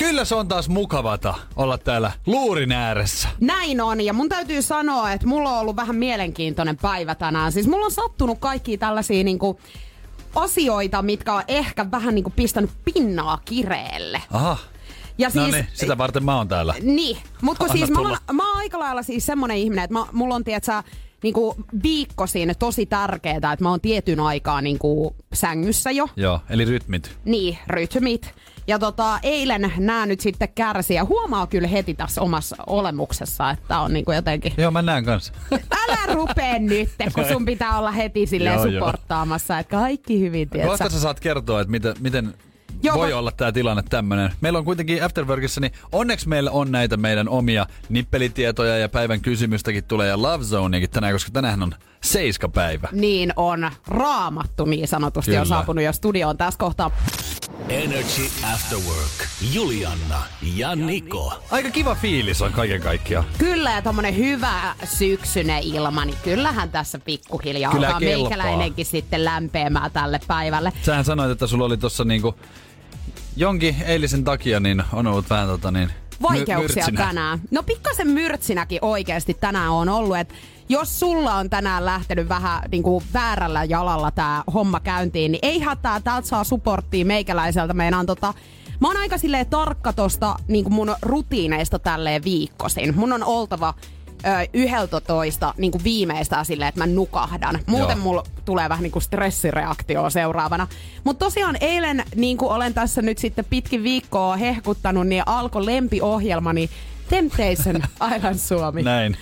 Kyllä se on taas mukavata olla täällä luurin ääressä. Näin on, ja mun täytyy sanoa, että mulla on ollut vähän mielenkiintoinen päivä tänään. Siis mulla on sattunut kaikki tällaisia niinku, asioita, mitkä on ehkä vähän niinku pistänyt pinnaa kireelle. Aha. Ja No siis, niin, sitä varten mä oon täällä. Niin, mutta siis mä oon, mä oon aika lailla siis semmonen ihminen, että mä, mulla on tietsä, niinku viikkosin tosi tärkeää, että mä oon tietyn aikaa niinku sängyssä jo. Joo, eli rytmit. Niin, rytmit. Ja tota, eilen nää nyt sitten kärsi ja huomaa kyllä heti tässä omassa olemuksessa, että on niinku jotenkin... Joo, mä näen kanssa. Älä rupee nyt, kun sun pitää olla heti silleen Joo, supporttaamassa, että kaikki hyvin, tietsä. Kohta sä saat kertoa, että miten, miten Joo, voi mä- olla tämä tilanne tämmönen. Meillä on kuitenkin Afterworkissa, niin onneksi meillä on näitä meidän omia nippelitietoja ja päivän kysymystäkin tulee ja Love Zoneakin tänään, koska tänään on seiskapäivä. Niin on raamattu niin sanotusti Kyllä. on saapunut jo studioon tässä kohtaa. Energy After Work. Juliana ja Niko. Aika kiva fiilis on kaiken kaikkiaan. Kyllä ja tommonen hyvä syksyinen ilma, niin kyllähän tässä pikkuhiljaa Kyllä alkaa kelpaa. meikäläinenkin sitten lämpeämään tälle päivälle. Sähän sanoit, että sulla oli tossa niinku jonkin eilisen takia niin on ollut vähän tota niin Vaikeuksia myrtsinä. tänään. No pikkasen myrtsinäkin oikeasti tänään on ollut, että jos sulla on tänään lähtenyt vähän niin kuin väärällä jalalla tämä homma käyntiin, niin ei hätää, täältä saa supporttia meikäläiseltä. Meinaan tota, mä oon aika silleen tarkka tosta niin mun rutiineista tälleen viikkosin. Mun on oltava yhdeltä toista niin kuin viimeistään silleen, että mä nukahdan. Muuten Joo. mulla tulee vähän niin kuin stressireaktio seuraavana. Mutta tosiaan eilen, niin kuin olen tässä nyt sitten pitkin viikkoa hehkuttanut, niin alkoi lempiohjelmani Temptation Island Suomi. Näin.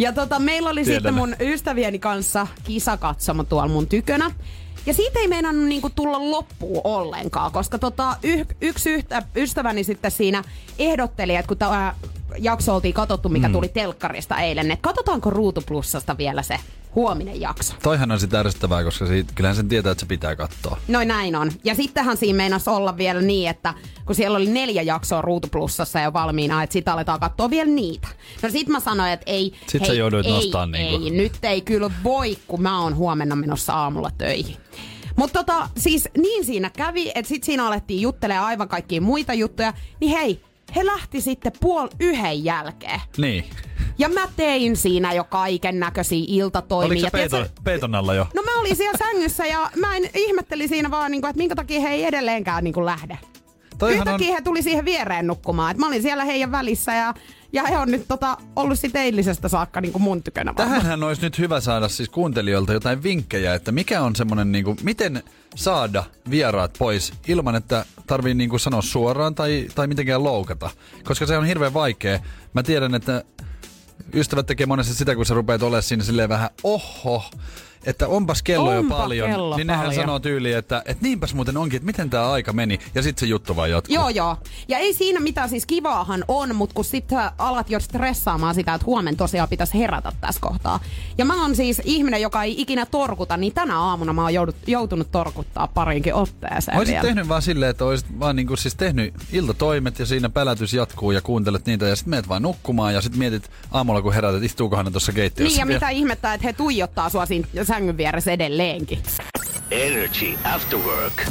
Ja tota, meillä oli Tiedän. sitten mun ystävieni kanssa kisakatsomo tuolla mun tykönä. Ja siitä ei meinannut niinku tulla loppuun ollenkaan, koska tota, y- yksi yhtä, ystäväni sitten siinä ehdotteli, että kun tämä jakso oltiin katsottu, mikä Mm. tuli telkkarista eilen, että katsotaanko Ruutu Plussasta vielä se huominen jakso. Toihan on sitä ärsyttävää, koska siitä, kyllähän sen tietää, että se pitää katsoa. Noin näin on. Ja sittenhän siinä meinasi olla vielä niin, että kun siellä oli neljä jaksoa Ruutuplussassa jo valmiina, että sitä aletaan katsoa vielä niitä. No sit mä sanoin, että ei, Sit sä hei, jouduit ei, nostaa ei, niinku. nyt ei kyllä voi, kun mä oon huomenna menossa aamulla töihin. Mutta tota, siis niin siinä kävi, että sit siinä alettiin juttelemaan aivan kaikkia muita juttuja, niin hei, he lähti sitten puol yhden jälkeen. Niin. Ja mä tein siinä jo kaiken näköisiä iltatoimia. Oliko se peiton, peiton alla jo? No mä olin siellä sängyssä ja mä en ihmetteli siinä vaan, niin kuin, että minkä takia he ei edelleenkään niin kuin lähde. Toihan on, Yhtäkkiä he tuli siihen viereen nukkumaan. Et mä olin siellä heidän välissä ja, ja he on nyt tota, ollut sitten eilisestä saakka niin kuin mun tykönä. tähänhän olisi nyt hyvä saada siis kuuntelijoilta jotain vinkkejä, että mikä on semmonen niinku, miten saada vieraat pois ilman, että tarvii niinku sanoa suoraan tai, tai mitenkään loukata. Koska se on hirveän vaikea. Mä tiedän, että ystävät tekee monesti sitä, kun sä rupeat olemaan siinä silleen vähän oho, että onpas kello jo Onpa paljon. kello niin nehän paljon. sanoo tyyliin, että, että niinpäs muuten onkin, että miten tämä aika meni. Ja sitten se juttu vaan jatkuu. Joo, joo. Ja ei siinä mitään siis kivaahan on, mutta kun sit sä alat jo stressaamaan sitä, että huomenna tosiaan pitäisi herätä tässä kohtaa. Ja mä oon siis ihminen, joka ei ikinä torkuta, niin tänä aamuna mä oon joudut, joutunut torkuttaa parinkin otteeseen Olisit vielä. tehnyt vaan silleen, että olisit vaan niinku siis tehnyt iltatoimet ja siinä pelätys jatkuu ja kuuntelet niitä ja sitten meet vaan nukkumaan ja sitten mietit aamulla kun herät, että istuukohan ne tuossa keittiössä Niin ja vielä. mitä ihmettä, että he tuijottaa sua siinä sängyn vieressä edelleenkin. Energy After Work.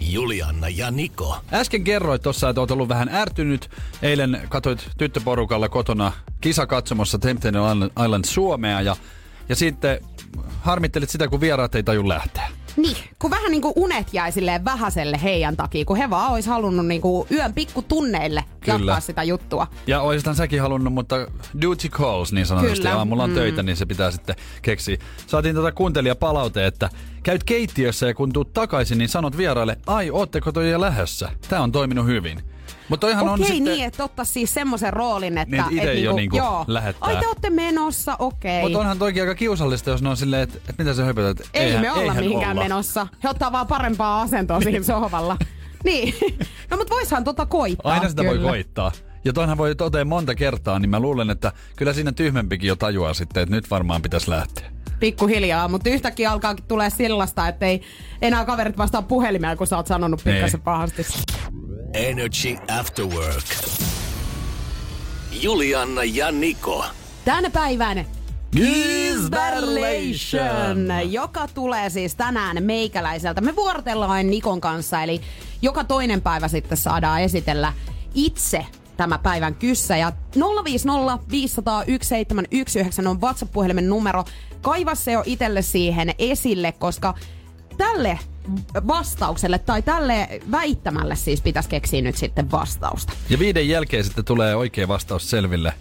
Juliana ja Niko. Äsken kerroit tuossa, että oot ollut vähän ärtynyt. Eilen katsoit tyttöporukalla kotona kisakatsomossa Temptation Island- Island Suomea ja, ja sitten harmittelit sitä, kun vieraat ei taju lähteä. Niin, kun vähän niinku unet jäi silleen vähäselle heidän takia, kun he vaan olisi halunnut niinku yön pikkutunneille Kyllä. jatkaa sitä juttua. Ja oisithan säkin halunnut, mutta duty calls niin sanotusti. Kyllä. Aamulla on Mm. töitä, niin se pitää sitten keksiä. Saatiin tätä kuuntelijapalaute, että käyt keittiössä ja kun tuut takaisin, niin sanot vieraille, ai, ootteko toi jo lähössä? Tämä on toiminut hyvin. Mutta toihan on Okei, sitten... niin, että ottaa siis semmoisen roolin, että... Niin, et ite et jo niinku joo. lähettää. Ai te ootte menossa, okei. Mutta onhan toikin aika kiusallista, jos ne on silleen, että, että mitä sä höpötät. Ei Eihän- me olla eihän mihinkään olla. menossa. He ottaa vaan parempaa asentoa siinä sohvalla. niin. No mut voishan tota koittaa Aina sitä voi kyllä. koittaa. Ja toinhan voi totea monta kertaa, niin mä luulen, että kyllä siinä tyhmempikin jo tajuaa sitten, että nyt varmaan pitäisi lähteä. pikkuhiljaa, mutta yhtäkkiä alkaa tulee sellaista, että ei enää kaverit vastaa puhelimeen, kun sä oot sanonut pikkasen Ei. pahasti. Energy After Work. Julianna ja Niko. Tänä päivänä Gisberlation! joka tulee siis tänään meikäläiseltä. Me vuorotellaan Nikon kanssa, eli joka toinen päivä sitten saadaan esitellä itse tämä päivän kyssä. Ja 050 500 1719 on WhatsApp-puhelimen numero. Kaiva se jo itselle siihen esille, koska tälle vastaukselle tai tälle väittämälle siis pitäisi keksiä nyt sitten vastausta. Ja viiden jälkeen sitten tulee oikea vastaus selville.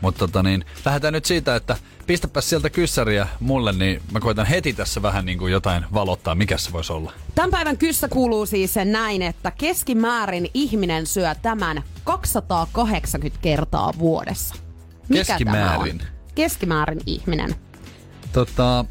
Mutta tota niin, lähdetään nyt siitä, että pistäpäs sieltä kyssäriä mulle, niin mä koitan heti tässä vähän niin kuin jotain valottaa, mikä se voisi olla. Tämän päivän kyssä kuuluu siis se näin, että keskimäärin ihminen syö tämän 280 kertaa vuodessa. Mikä Keskimäärin? Tämä on? Keskimäärin ihminen. Tota,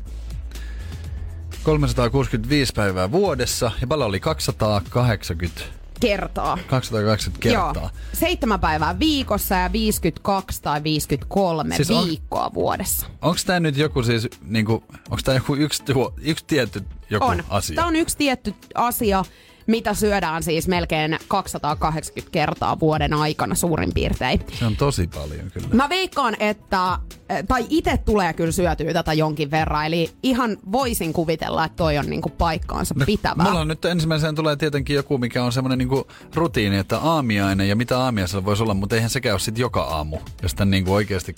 365 päivää vuodessa ja paljon oli 280, Kertaa. 280 kertaa. Joo. Seitsemän päivää viikossa ja 52 tai 53 Siis on- viikkoa vuodessa. Onko tämä nyt joku siis, niinku, onko tämä joku yksi, yksi tietty joku On. asia? Tämä on yksi tietty asia, mitä syödään siis melkein 280 kertaa vuoden aikana suurin piirtein. Se on tosi paljon kyllä. Mä veikkaan, että, tai itse tulee kyllä syötyä tätä jonkin verran, eli ihan voisin kuvitella, että toi on niinku paikkaansa pitävää. Mulla on nyt ensimmäisenä tulee tietenkin joku, mikä on semmoinen niinku rutiini, että aamiainen ja mitä aamiaisella voisi olla, mutta eihän sekään ole sit joka aamu, jos tän niinku oikeasti...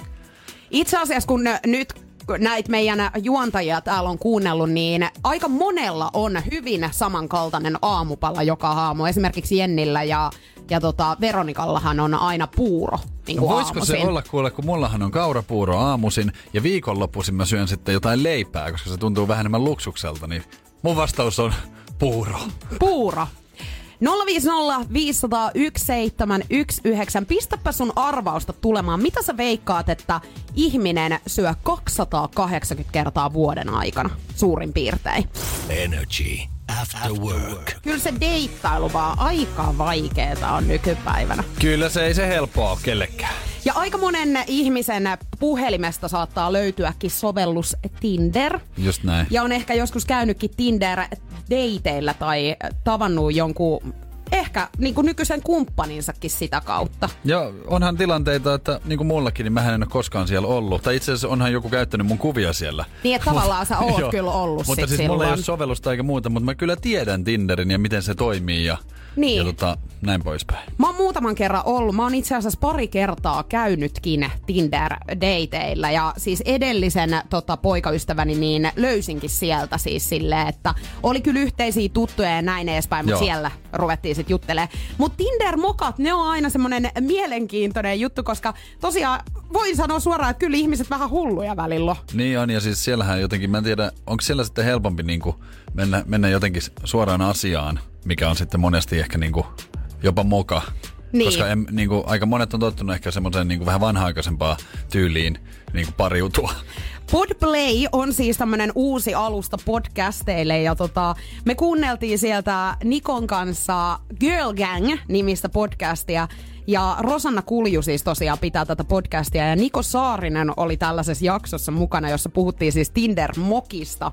Itse asiassa kun nyt näitä meidän juontajia täällä on kuunnellut, niin aika monella on hyvin samankaltainen aamupala joka aamu. Esimerkiksi Jennillä ja, ja tota Veronikallahan on aina puuro niin No voisiko se aamuisin. olla kuule, kun mullahan on kaurapuuro aamuisin ja viikonloppuisin mä syön sitten jotain leipää, koska se tuntuu vähän enemmän luksukselta, niin mun vastaus on puuro. Puuro. 050 500 1719. Pistäpä sun arvausta tulemaan. Mitä sä veikkaat, että ihminen syö 280 kertaa vuoden aikana? Suurin piirtein. Energy After Work. Kyllä se deittailu vaan aika vaikeeta on nykypäivänä. Kyllä se ei se helppoa ole kellekään. Ja aika monen ihmisen puhelimesta saattaa löytyäkin sovellus Tinder. Just näin. Ja on ehkä joskus käynytkin Tinder-dateilla tai tavannut jonkun ehkä niin kuin nykyisen kumppaninsakin sitä kautta. Ja onhan tilanteita, että niin kuin mullakin, niin mähän en ole koskaan siellä ollut. Tai itse asiassa onhan joku käyttänyt mun kuvia siellä. Niin, että tavallaan sä oot Joo. kyllä ollut Mutta siis mulla ei silloin. ole sovellusta eikä muuta, mutta mä kyllä tiedän Tinderin ja miten se toimii ja, Niin. ja tota, näin poispäin. Mä oon muutaman kerran ollut. Mä oon itse asiassa pari kertaa käynytkin Tinder-dateilla. Ja siis edellisen tota, poikaystäväni niin löysinkin sieltä siis silleen, että oli kyllä yhteisiä tuttuja ja näin edespäin, mutta siellä ruvettiin sitten juttelemaan. Mutta Tinder-mokat, ne on aina semmoinen mielenkiintoinen juttu, koska tosiaan voin sanoa suoraan, että kyllä ihmiset vähän hulluja välillä. Niin on, ja siis siellähän jotenkin, mä en tiedä, onko siellä sitten helpompi niin kuin mennä, mennä jotenkin suoraan asiaan, mikä on sitten monesti ehkä niin kuin jopa moka. Niin. Koska en, niin kuin, aika monet on tottunut ehkä semmoiseen niin kuin vähän vanha-aikaisempaan tyyliin niin kuin pariutua. Podplay on siis tämmönen uusi alusta podcasteille ja tota, me kuunneltiin sieltä Nikon kanssa Girl Gang-nimistä podcastia ja Rosanna Kulju siis tosiaan pitää tätä podcastia ja Niko Saarinen oli tällaisessa jaksossa mukana, jossa puhuttiin siis Tinder-mokista.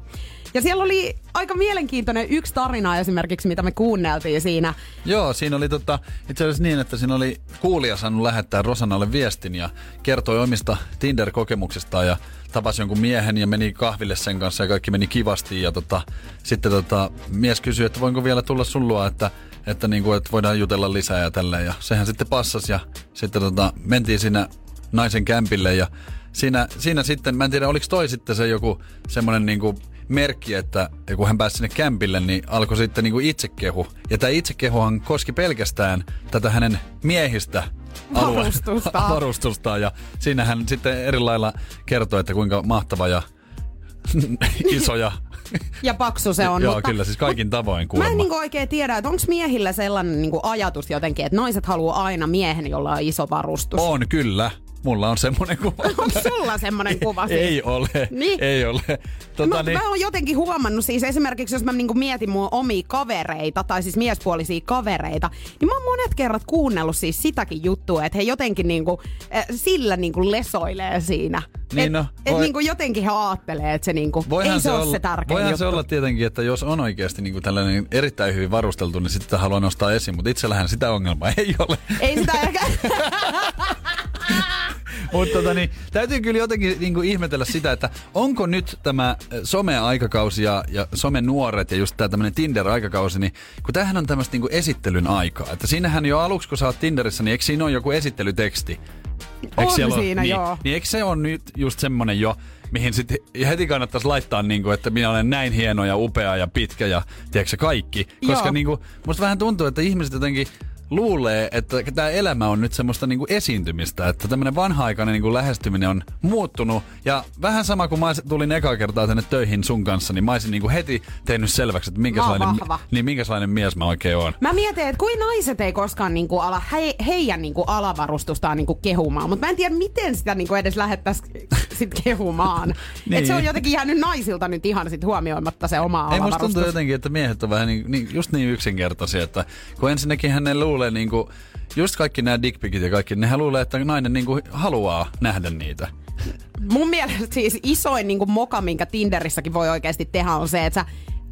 Ja siellä oli aika mielenkiintoinen yksi tarina esimerkiksi, mitä me kuunneltiin siinä. Joo, siinä oli tota, itse asiassa niin, että siinä oli kuulija saanut lähettää Rosannalle viestin ja kertoi omista Tinder-kokemuksistaan ja tapasi jonkun miehen ja meni kahville sen kanssa ja kaikki meni kivasti ja tota, sitten tota, mies kysyi, että voinko vielä tulla sun luo, että, että, niinku, että voidaan jutella lisää ja tälleen ja sehän sitten passasi ja sitten tota, mentiin siinä naisen kämpille ja siinä, siinä sitten, mä en tiedä oliko toi sitten se joku semmoinen niinku merkki, että kun hän pääsi sinne kämpille, niin alkoi sitten niinku itsekehu. Ja tämä itsekehuhan koski pelkästään tätä hänen miehistä alue- Varustusta. varustustaan. Ja siinä hän sitten eri lailla kertoi, että kuinka mahtava ja iso ja... Ja paksu se on. Joo, mutta, kyllä, siis kaikin tavoin Mä en kuulemma. niinku oikein tiedä, että onko miehillä sellainen niinku ajatus jotenkin, että naiset haluaa aina miehen, jolla on iso varustus. On kyllä, mulla on semmonen kuva. Onko sulla semmonen kuva siis? Ei ole, Niin. ei ole. Tota, Mä, niin, mä oon jotenkin huomannut siis esimerkiksi, jos mä niinku mietin mun omia kavereita tai siis miespuolisia kavereita, niin mä oon monet kerrat kuunnellut siis sitäkin juttua, että he jotenkin niinku, äh, sillä niinku lesoilee siinä. Niin et, no, et voi- niinku jotenkin he aattelee, että se niinku, ei se, ole olla, se tärkein voihan juttu. se olla tietenkin, että jos on oikeasti niin kuin tällainen erittäin hyvin varusteltu, niin sitten haluaa nostaa esiin, mutta itsellähän sitä ongelmaa ei ole. Ei sitä ehkä... Mutta tota, niin, täytyy kyllä jotenkin niin kuin ihmetellä sitä, että onko nyt tämä äh, some-aikakausi ja, ja some-nuoret ja just tämä tämmöinen Tinder-aikakausi, niin kun tämähän on tämmöistä niin esittelyn aikaa. Että siinähän jo aluksi, kun sä oot Tinderissä, niin eikö siinä ole joku esittelyteksti? Eikö On siinä, niin, joo. Niin eikö se on nyt just semmonen jo, mihin sit heti kannattaisi laittaa, niinku, että minä olen näin hieno ja upea ja pitkä ja tiedätkö kaikki. Koska Joo. niinku, musta vähän tuntuu, että ihmiset jotenkin luulee, että tämä elämä on nyt semmoista niinku esiintymistä, että tämmöinen vanha-aikainen niinku lähestyminen on muuttunut. Ja vähän sama kuin mä tulin eka kertaa tänne töihin sun kanssa, niin mä olisin niinku heti tehnyt selväksi, että minkälainen, niin minkälainen mies mä oikein oon. Mä mietin, että kuin naiset ei koskaan niinku ala he, heidän niinku alavarustustaan niinku kehumaan, mutta mä en tiedä, miten sitä niinku edes lähettäisi sit kehumaan. niin. Niin. Et se on jotenkin jäänyt naisilta nyt ihan sit huomioimatta se oma Ei musta alavarustus. tuntuu jotenkin, että miehet on vähän niin, niin, just niin yksinkertaisia, että kun ensinnäkin hän ne luulee niin kuin, just kaikki nämä dickpikit ja kaikki, nehän luulee, että nainen niin kuin haluaa nähdä niitä. Mun mielestä siis isoin niinku moka, minkä Tinderissäkin voi oikeasti tehdä, on se, että sä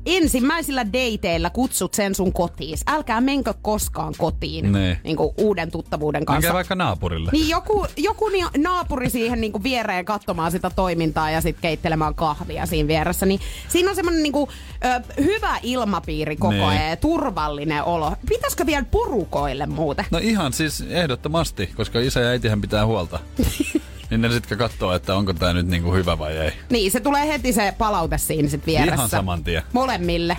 ensimmäisillä dateilla kutsut sen sun kotiin. Älkää menkö koskaan kotiin Niin. niinku uuden tuttavuuden kanssa. Menkää vaikka naapurille. Niin joku, joku ni- naapuri siihen niinku viereen katsomaan sitä toimintaa ja sitten keittelemään kahvia siinä vieressä. Niin siinä on semmoinen niinku, ö, hyvä ilmapiiri koko Niin. ajan ja turvallinen olo. Pitäisikö vielä porukoille muuten? No ihan siis ehdottomasti, koska isä ja äitihän pitää huolta. niin ne sitten katsoo, että onko tämä nyt niinku hyvä vai ei. Niin, se tulee heti se palaute siinä sit vieressä. Ihan saman tien. Molemmille.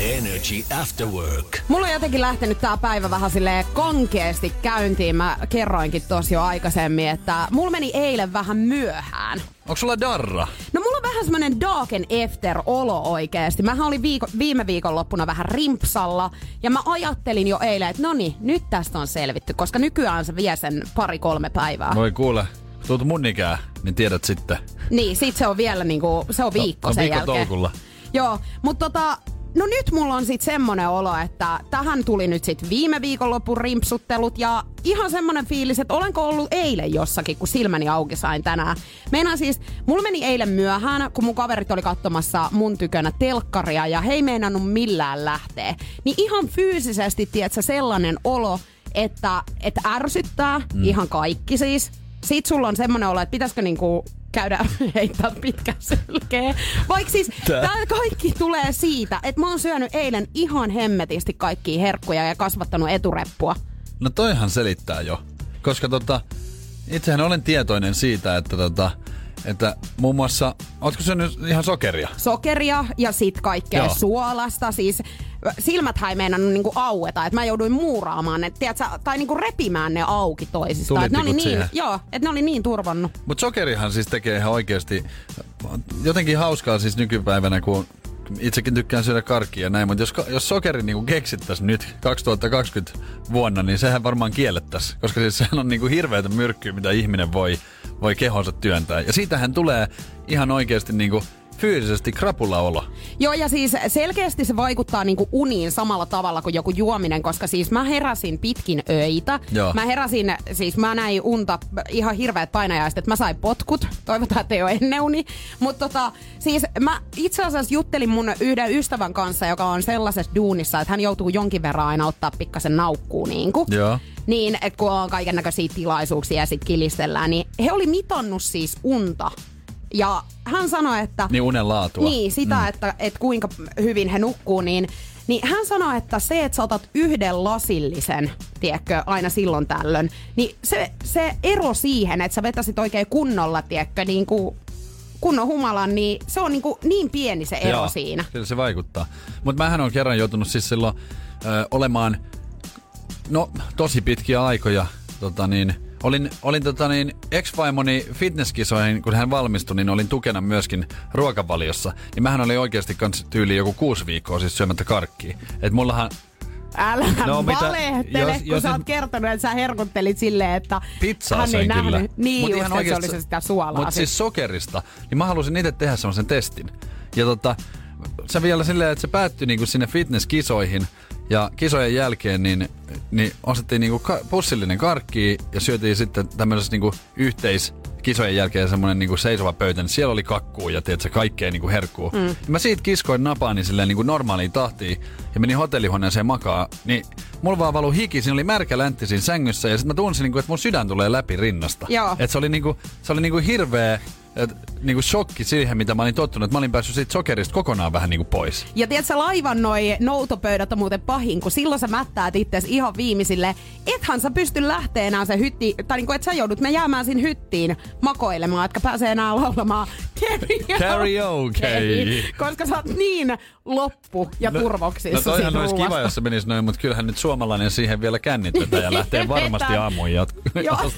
Energy After Work. Mulla on jotenkin lähtenyt tää päivä vähän silleen kankeasti käyntiin. Mä kerroinkin tossa jo aikaisemmin, että mulla meni eilen vähän myöhään. Onko sulla darra? No mulla on vähän semmonen darken after olo oikeesti. Mähän olin viiko, viime viikonloppuna vähän rimpsalla ja mä ajattelin jo eilen, että no niin, nyt tästä on selvitty, koska nykyään se vie sen pari-kolme päivää. Voi kuule, tuut mun ikää, niin tiedät sitten. Niin, sit se on vielä niinku, se on viikko on sen viikko jälkeen. tolkulla. Joo, mutta tota, no nyt mulla on sit semmonen olo, että tähän tuli nyt sit viime viikonlopun rimpsuttelut ja ihan semmonen fiilis, että olenko ollut eilen jossakin, kun silmäni auki sain tänään. Meinaan siis, mulla meni eilen myöhään, kun mun kaverit oli katsomassa mun tykönä telkkaria ja he ei meinannut millään lähteä. Niin ihan fyysisesti, tiedätkö, sellainen olo, että, että ärsyttää mm. ihan kaikki siis. Sit sulla on semmonen olo, että pitäisikö niinku käydä heittää pitkä sylkeä. Vaikka siis Tää. tää kaikki tulee siitä, että mä oon syönyt eilen ihan hemmetisti kaikkia herkkuja ja kasvattanut etureppua. No toihan selittää jo. Koska tota, itsehän olen tietoinen siitä, että tota, että muun muassa, ootko syönyt ihan sokeria? Sokeria ja sit kaikkea Joo. Suolasta. Siis silmät ei meinannut niinku aueta, että mä jouduin muuraamaan ne, tiedätkö, tai niinku repimään ne auki toisistaan. Ne oli niin, siihen. joo, että ne oli niin turvannut. Mutta sokerihan siis tekee ihan oikeasti jotenkin hauskaa siis nykypäivänä, kun itsekin tykkään syödä karkkia ja näin, mutta jos, jos sokeri niinku keksittäisiin nyt 2020 vuonna, niin sehän varmaan kiellettäisiin, koska siis sehän on niinku hirveätä myrkkyä, mitä ihminen voi, voi kehonsa työntää. Ja siitähän tulee ihan oikeasti niinku fyysisesti krapulaolo. Joo, ja siis selkeästi se vaikuttaa niinku uniin samalla tavalla kuin joku juominen, koska siis mä heräsin pitkin öitä. Joo. Mä heräsin, siis mä näin unta ihan hirveät painajaiset, että mä sain potkut. Toivotaan, että ei ole ennen uni. Mutta tota, siis mä itse asiassa juttelin mun yhden ystävän kanssa, joka on sellaisessa duunissa, että hän joutuu jonkin verran aina ottaa pikkasen naukkuun niinku. Joo. Niin, että kun on kaiken näköisiä tilaisuuksia ja sit kilistellään, niin he oli mitannut siis unta. Ja hän sanoi, että... Niin unen laatua. Niin, sitä, mm. että, että kuinka hyvin he nukkuu, niin, niin hän sanoi, että se, että sä otat yhden lasillisen, tiedätkö, aina silloin tällöin, niin se, se ero siihen, että sä vetäsit oikein kunnolla, tiedätkö, niin kuin kunnon humalan, niin se on niin, kuin niin pieni se ero Joo, siinä. Kyllä se vaikuttaa. Mutta mähän on kerran joutunut siis silloin ö, olemaan, no tosi pitkiä aikoja, tota niin, olin, olin tota niin, ex-vaimoni fitnesskisoihin, kun hän valmistui, niin olin tukena myöskin ruokavaliossa. Niin mähän oli oikeasti kans tyyli joku kuusi viikkoa siis syömättä karkkia. Et mullahan Älä No, no, mitä- valehtele, jos- kun jos sä oot kertonut, että sä herkuttelit silleen, että Pizzaa hän ei nähnyt. kyllä. Niin Mut just, ihan että se oli se sitä suolaa. Mutta siis sokerista, niin mä halusin itse tehdä semmoisen testin. Ja tota, se vielä silleen, että se päättyi niinku sinne fitnesskisoihin. Ja kisojen jälkeen niin, niin ostettiin niinku ka- pussillinen karkki ja syötiin sitten tämmöisessä niinku yhteis kisojen jälkeen semmoinen niinku seisova pöytä, niin siellä oli kakkuu ja tiedätkö, kaikkea niinku herkkuu. Mm. Ja mä siitä kiskoin napaani silleen niinku normaaliin tahtiin ja menin hotellihuoneeseen makaa, niin mulla vaan valui hiki, siinä oli märkä läntti siinä sängyssä ja sitten mä tunsin, niinku, että mun sydän tulee läpi rinnasta. Joo. Et se oli niinku, se oli niinku hirveä niinku shokki siihen, mitä mä olin tottunut. Että mä olin päässyt siitä sokerista kokonaan vähän niinku pois. Ja tiedätkö, laivan noi noutopöydät on muuten pahin, kun silloin sä mättäät itses ihan viimeisille. Ethän sä pysty lähteä enää se hytti, tai niinku, että sä joudut me jäämään sinne hyttiin makoilemaan, etkä pääse enää laulamaan karaoke. Karaoke. Koska sä oot niin loppu ja turvoksissa No toihan olisi kiva, jos se menisi noin, mutta kyllähän nyt suomalainen siihen vielä kännitetään ja lähtee varmasti aamuun jatk- Joo.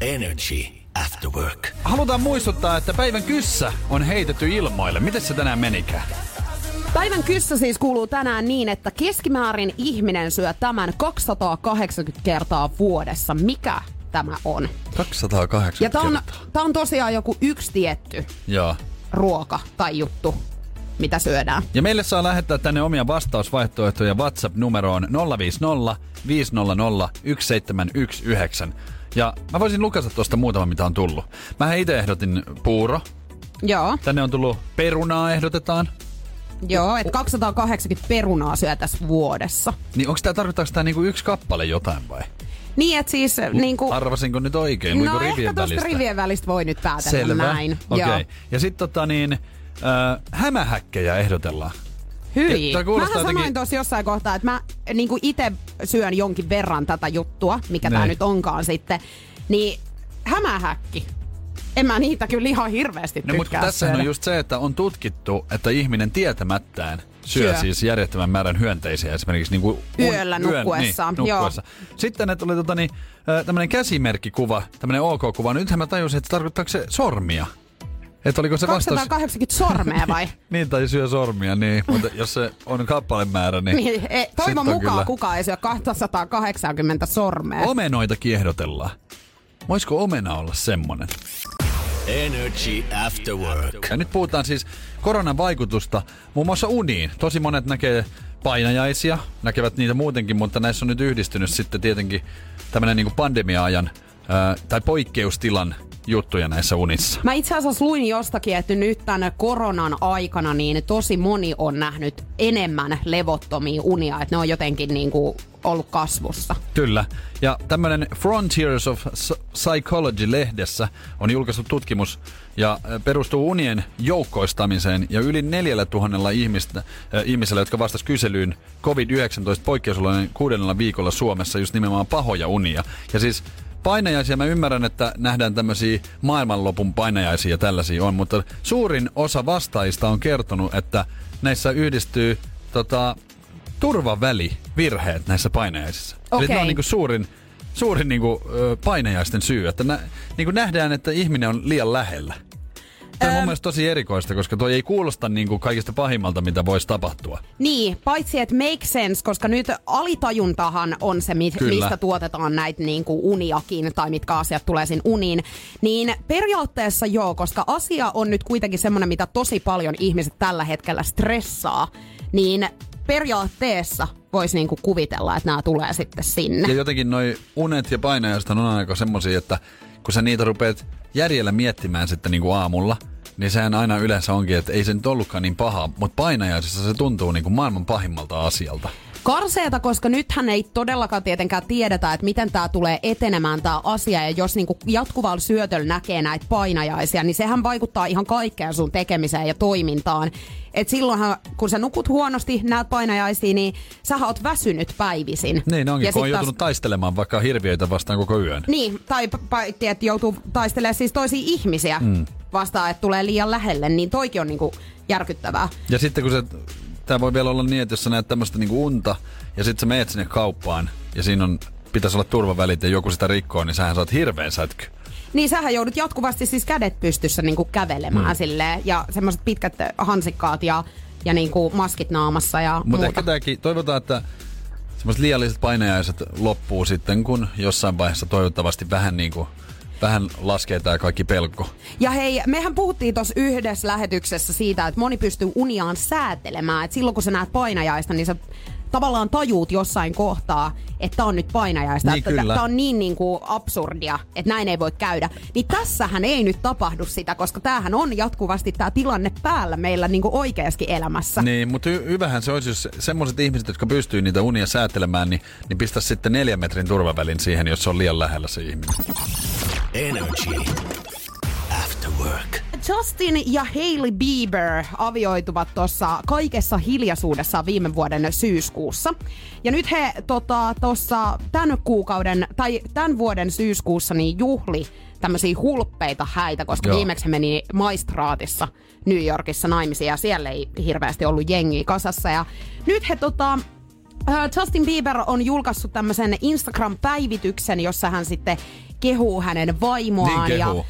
Energy After Work. Halutaan muistuttaa, että päivän kyssä on heitetty ilmoille. Miten se tänään menikään? Päivän kyssä siis kuuluu tänään niin, että keskimäärin ihminen syö tämän 280 kertaa vuodessa. Mikä tämä on? 280 Ja tämä on, kertaa. tää on tosiaan joku yksi tietty Joo. ruoka tai juttu, mitä syödään. Ja meille saa lähettää tänne omia vastausvaihtoehtoja WhatsApp-numeroon 050 500 1719. Ja mä voisin lukata tuosta muutama, mitä on tullut. Mä itse ehdotin puuro. Joo, Tänne on tullut perunaa ehdotetaan. joo, että 280 perunaa syötäisiin vuodessa. Niin onko tää, tarkoittaako tää niinku yksi kappale jotain vai? Niin, että siis niinku... Arvasinko nyt oikein? Luinko No rivien ehkä tuosta välistä? rivien välistä voi nyt päätellä Selvä. näin. Okei. Joo. Okay. Ja sitten tota niin, äh, hämähäkkejä ehdotellaan. Hyi. Tää kuulostaa Mähän sanoin jotenkin- tuossa jossain kohtaa, että mä niin itse syön jonkin verran tätä juttua, mikä tämä Niin. nyt onkaan sitten. Niin hämähäkki. En mä niitä kyllä ihan hirveästi No, mutta tässä on just se, että on tutkittu, että ihminen tietämättään syö, Syö. siis järjettömän määrän hyönteisiä esimerkiksi niin kuin Yöllä nukkuessaan, Niin, nukkuessa. Sitten että oli tota, niin, tämmöinen käsimerkkikuva, tämmöinen OK-kuva. Nythän mä tajusin, että tarkoittaako se sormia. Että oliko se vastaus... 280 sormea vai? Niin, tai syö sormia, niin. Mutta jos se on kappalemäärä, niin... niin, e, toivon on mukaan kyllä- kukaan ei syö 280 sormea. Omenoita kiehdotellaan. Voisiko omena olla semmonen? Energy After Work. Ja nyt puhutaan siis koronan vaikutusta muun muassa uniin. Tosi monet näkee painajaisia, näkevät niitä muutenkin, mutta näissä on nyt yhdistynyt sitten tietenkin tämmöinen niin pandemia-ajan ää, tai poikkeustilan juttuja näissä unissa. Mä itse asiassa luin jostakin, että nyt tämän koronan aikana niin tosi moni on nähnyt enemmän levottomia unia, että ne on jotenkin niin kuin ollut kasvussa. Kyllä. Ja tämmöinen Frontiers of Psychology-lehdessä on julkaistu tutkimus ja ä, perustuu unien joukkoistamiseen ja yli neljällä tuhannella ihmistä, äh, ihmisellä, jotka vastasivat kyselyyn COVID-19 poikkeusolojen kuudennella viikolla Suomessa just nimenomaan pahoja unia. Ja siis painajaisia, mä ymmärrän, että nähdään tämmöisiä maailmanlopun painajaisia ja tällaisia on, mutta suurin osa vastaajista on kertonut, että näissä yhdistyy tota, turvavälivirheet näissä painajaisissa. Eli Okei. ne on niinku suurin, suurin niinku, ö, painajaisten syy, että nä, niinku nähdään, että ihminen on liian lähellä. Tämä on mun mielestä tosi erikoista, koska toi ei kuulosta niinku kaikista pahimmalta, mitä voisi tapahtua. Niin, paitsi että make sense, koska nyt alitajuntahan on se, mi- Kyllä. mistä tuotetaan näitä niin kuin uniakin tai mitkä asiat tulee sinne uniin. Niin periaatteessa joo, koska asia on nyt kuitenkin semmoinen, mitä tosi paljon ihmiset tällä hetkellä stressaa, niin periaatteessa voisi niinku kuvitella, että nämä tulee sitten sinne. Ja jotenkin noi unet ja painajaiset on aika semmosia, että kun sä niitä rupeat järjellä miettimään sitten niinku aamulla, niin sehän aina yleensä onkin, että ei se nyt ollutkaan niin paha, mutta painajaisissa se tuntuu niinku maailman pahimmalta asialta. Karseeta, koska nythän ei todellakaan tietenkään tiedetä, että miten tämä tulee etenemään tämä asia. Ja jos niinku jatkuvalla syötöllä näkee näitä painajaisia, niin sehän vaikuttaa ihan kaikkeen sun tekemiseen ja toimintaan. Et silloinhan, kun sä nukut huonosti, näet painajaisia, niin sä oot väsynyt päivisin. Niin onkin, ja kun on joutunut taistelemaan vaikka hirviöitä vastaan koko yön. Niin, tai paitsi, että joutuu taistelemaan siis toisia ihmisiä mm. vastaan, että tulee liian lähelle, niin toikin on niinku järkyttävää. Ja sitten kun se, tää voi vielä olla niin, että jos sä näet tämmöistä niinku unta ja sitten sä meet sinne kauppaan ja siinä on, pitäisi olla turvavälit ja joku sitä rikkoo, niin sähän saat hirveän sätky. Niin sähän joudut jatkuvasti siis kädet pystyssä niinku kävelemään mm. silleen, ja semmoiset pitkät hansikkaat ja ja niinku maskit naamassa ja Mutta muuta. ehkä tämäkin, toivotaan, että semmoiset liialliset painajaiset loppuu sitten, kun jossain vaiheessa toivottavasti vähän niin kuin, vähän laskee tämä kaikki pelko. Ja hei, mehän puhuttiin tuossa yhdessä lähetyksessä siitä, että moni pystyy uniaan säätelemään. Että silloin kun sä näet painajaista, niin sä tavallaan tajuut jossain kohtaa, että tää on nyt painajaista. Niin. Tämä on niin, niin kuin absurdia, että näin ei voi käydä. Niin tässähän ei nyt tapahdu sitä, koska tämähän on jatkuvasti tämä tilanne päällä meillä niin kuin oikeassakin elämässä. Niin, mutta hy- hyvähän se olisi, jos semmoiset ihmiset, jotka pystyy niitä unia säätelemään, niin, niin pistä sitten neljän metrin turvavälin siihen, jos se on liian lähellä se ihminen. Energy. After work. Justin ja Hailey Bieber avioituvat tuossa kaikessa hiljaisuudessa viime vuoden syyskuussa. Ja nyt he tota, tuossa tämän kuukauden tai tämän vuoden syyskuussa niin juhli tämmöisiä hulppeita häitä, koska Joo. Viimeksi he meni maistraatissa New Yorkissa naimisiin ja siellä ei hirveästi ollut jengiä kasassa. Ja nyt he tota, Justin Bieber on julkaissut tämmöisen Instagram-päivityksen, jossa hän sitten kehuu hänen vaimoaan Niin kehuu. ja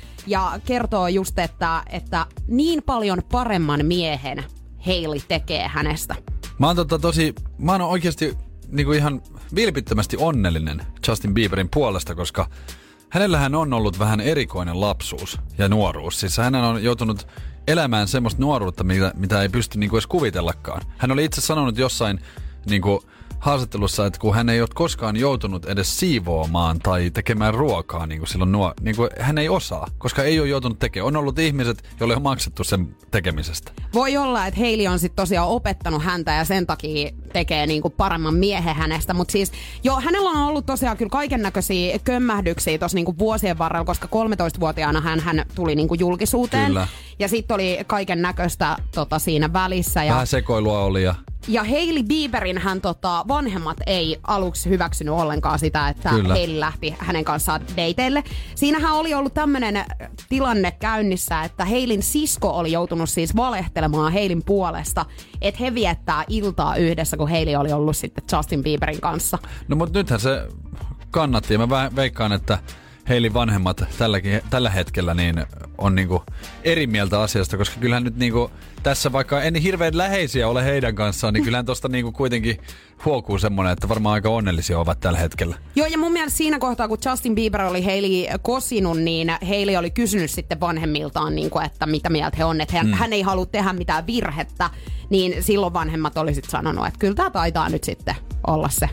kertoo just, että, että niin paljon paremman miehen Hailey tekee hänestä. Mä oon tota tosi, mä oon oikeasti niinku ihan vilpittömästi onnellinen Justin Bieberin puolesta, koska hänellähän on ollut vähän erikoinen lapsuus ja nuoruus. Siis hän on joutunut elämään semmoista nuoruutta, mitä, mitä ei pysty niinku edes kuvitellakaan. Hän oli itse sanonut jossain niinku haastattelussa, että kun hän ei ole koskaan joutunut edes siivoamaan tai tekemään ruokaa niin kuin silloin nuo, niin kuin hän ei osaa, koska ei ole joutunut tekemään. On ollut ihmiset, joille on maksettu sen tekemisestä. Voi olla, että Hailey on sitten tosiaan opettanut häntä ja sen takia tekee niinku paremman miehen hänestä. Mutta siis jo, hänellä on ollut tosiaan kyllä kaiken näköisiä kömmähdyksiä tuossa niinku vuosien varrella, koska 13-vuotiaana hän, hän tuli niinku julkisuuteen. Kyllä. Ja sitten oli kaiken näköistä tota, siinä välissä. Ja Vähän sekoilua oli ja Ja Hailey Bieberin hän tota, vanhemmat ei aluksi hyväksynyt ollenkaan sitä, että Kyllä. Hailey lähti hänen kanssaan dateille. Siinähän oli ollut tämmöinen tilanne käynnissä, että Heilin sisko oli joutunut siis valehtelemaan Heilin puolesta, että he viettää iltaa yhdessä, kun Hailey oli ollut sitten Justin Bieberin kanssa. No mutta nythän se kannatti ja mä veikkaan, että Heilin vanhemmat tälläkin, tällä hetkellä niin on niinku eri mieltä asiasta, koska kyllähän nyt niinku tässä vaikka en hirveän läheisiä ole heidän kanssaan, niin kyllähän tosta niinku kuitenkin huokuu semmonen, että varmaan aika onnellisia ovat tällä hetkellä. Joo, ja mun mielestä siinä kohtaa, kun Justin Bieber oli Hailey kosinut, niin Hailey oli kysynyt sitten vanhemmiltaan, niin kuin, että mitä mieltä he on, että hän, mm. hän ei halua tehdä mitään virhettä, niin silloin vanhemmat oli sitten sanonut, että kyllä tämä taitaa nyt sitten olla se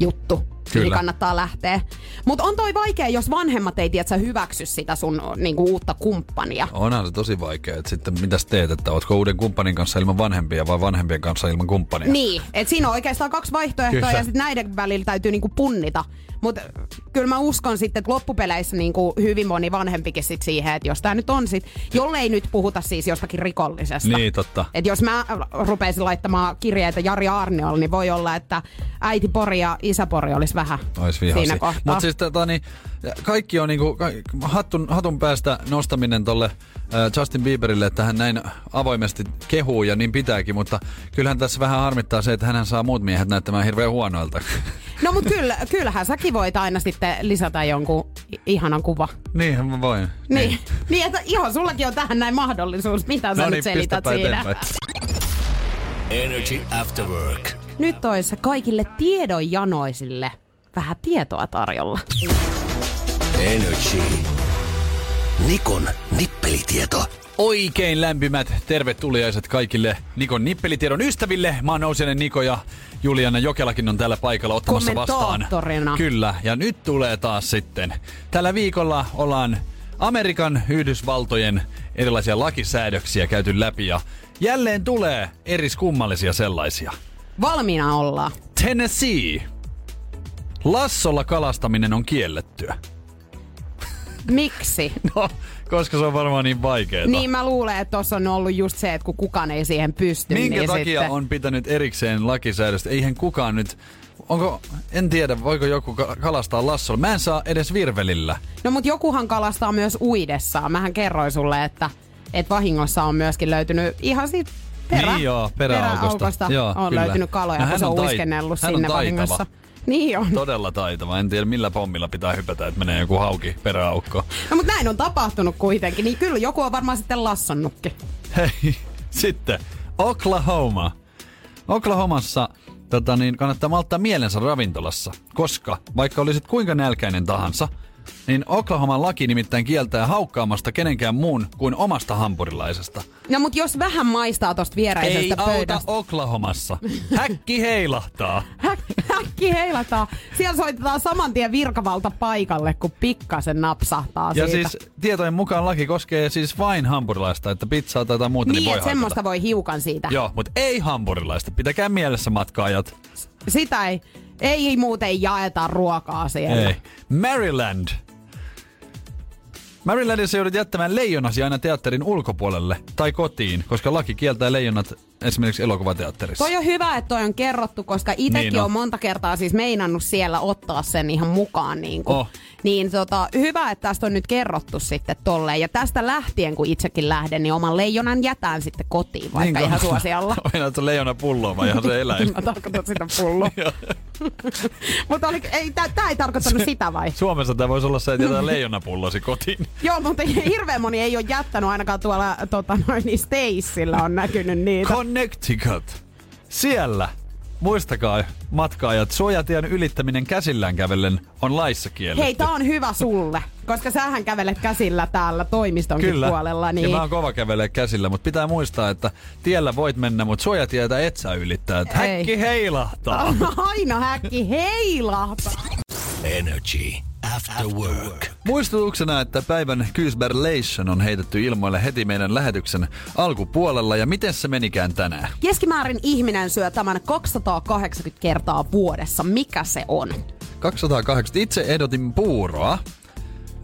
juttu. Kyllä. Niin kannattaa lähteä. Mutta on toi vaikea, jos vanhemmat ei tiedä, hyväksy sitä sun niinku, uutta kumppania. Onhan se tosi vaikea, että sitten mitäs teet, että ootko uuden kumppanin kanssa ilman vanhempia vai vanhempien kanssa ilman kumppania? Niin, että siinä on oikeastaan kaksi vaihtoehtoa Kyllä. ja sitten näiden välillä täytyy niinku punnita. Mutta kyllä mä uskon sitten, että loppupeleissä niinku hyvin moni vanhempikin sit siihen, että jos tämä nyt on sit, jollei nyt puhuta siis jostakin rikollisesta. Niin, totta. Et jos mä rupeisin laittamaan kirjeitä Jari Arniolle, niin voi olla, että äiti Pori ja isä Pori olisi vähän Ois siinä kohtaa. Mutta siis tota, niin, kaikki on niinku, hatun, hatun päästä nostaminen tolle Justin Bieberille, että hän näin avoimesti kehuu ja niin pitääkin, mutta kyllähän tässä vähän harmittaa se, että hän saa muut miehet näyttämään hirveän huonoilta. No mutta kyllä, kyllähän säkin voit aina sitten lisätä jonkun ihanan kuva. Niinhän mä voin. Niin, niin että ihan sullakin on tähän näin mahdollisuus. Mitä sä No nyt niin, selität pistäpä siinä? eteenpäin. Energy After Work. Nyt olisi kaikille tiedonjanoisille vähän tietoa tarjolla. Energy. Nikon nippelitieto. Oikein lämpimät tervetuliaiset kaikille Nikon nippelitiedon ystäville. Mä oon Nousiainen Niko ja Juliana Jokelakin on täällä paikalla ottamassa vastaan. Kyllä, ja nyt tulee taas sitten. Tällä viikolla ollaan Amerikan Yhdysvaltojen erilaisia lakisäädöksiä käyty läpi ja jälleen tulee eriskummallisia sellaisia. Valmiina ollaan. Tennessee. Lassolla kalastaminen on kiellettyä. Miksi? No, koska se on varmaan niin vaikeaa. niin mä luulen, että tuossa on ollut just se, että kun kukaan ei siihen pysty, Minkä niin takia sitten... on pitänyt erikseen lakisäädöstä? Eihän kukaan nyt... Onko, en tiedä, voiko joku ka- kalastaa lassolla. Mä en saa edes virvelillä. No mut jokuhan kalastaa myös uidessaan. Mähän kerroin sulle, että, että vahingossa on myöskin löytynyt ihan siitä perä, Niin joo, peräaukosta. peräaukosta Joo, on kyllä. löytynyt kaloja, No kun se on, on uiskennellut hän on sinne taitava. vahingossa. Niin on. Todella taitava. En tiedä millä pommilla pitää hypätä, että menee joku hauki peräaukko. No mutta näin on tapahtunut kuitenkin, niin kyllä joku on varmaan sitten lassonnutkin. Hei, sitten Oklahoma. Oklahomassa tota niin, kannattaa malttaa mielensä ravintolassa, koska vaikka olisit kuinka nälkäinen tahansa, niin Oklahoman laki nimittäin kieltää haukkaamasta kenenkään muun kuin omasta hampurilaisesta. No mut jos vähän maistaa tosta Ei viereisestä auta pöydästä. Oklahomassa. Häkki heilahtaa. Häk- Häkki heilataan. Siellä soitetaan saman tien virkavalta paikalle, kun pikkasen napsahtaa Ja siitä. siis tietojen mukaan laki koskee siis vain hampurilaista, että pizzaa tai jotain muuta, niin, niin, voi haukata. semmoista voi hiukan siitä. Joo, mutta ei hampurilaista. Pitäkää mielessä matkaajat. Sitä ei, ei muuten jaeta ruokaa siellä. Ei. Maryland. Marylandissa joudut jättämään leijonasi aina teatterin ulkopuolelle tai kotiin, koska laki kieltää leijonat esimerkiksi elokuvateatterissa. Toi on hyvä, että toi on kerrottu, koska itsekin Niin on. on monta kertaa siis meinannut siellä ottaa sen ihan mukaan. Niin, kuin. Oh. niin tota, hyvä, että tästä on nyt kerrottu sitten tolleen. Ja tästä lähtien, kun itsekin lähden, niin oman leijonan jätän sitten kotiin, vaikka Niinkö? ihan suosiolla. Meinaat se leijona pulloa vai ihan se eläin? Mä tarkoitan sitä pulloa. mutta oli, ei, tää ei tarkoittanut sitä vai? Suomessa tämä voisi olla se, että jätetään leijonapullosi kotiin. Joo, mutta hirveän moni ei ole jättänyt ainakaan tuolla tota, noin, niin Stacella on näkynyt niitä. Connecticut. Siellä, muistakaa matkaajat, suojatien ylittäminen käsillään kävellen on laissa kielletty. Hei, tää on hyvä sulle, koska sähän kävelet käsillä täällä toimistonkin Kyllä. puolella. Niin... Ja mä oon kova kävelee käsillä, mutta pitää muistaa, että tiellä voit mennä, mutta suojatietä et saa ylittää. Että häkki heilahtaa. Aina häkki heilahtaa. Energy After Work. Muistutuksena, että päivän Kyysberlation on heitetty ilmoille heti meidän lähetyksen alkupuolella. Ja miten se menikään tänään? Keskimäärin ihminen syö tämän 280 kertaa vuodessa. Mikä se on? 280. Itse ehdotin puuroa.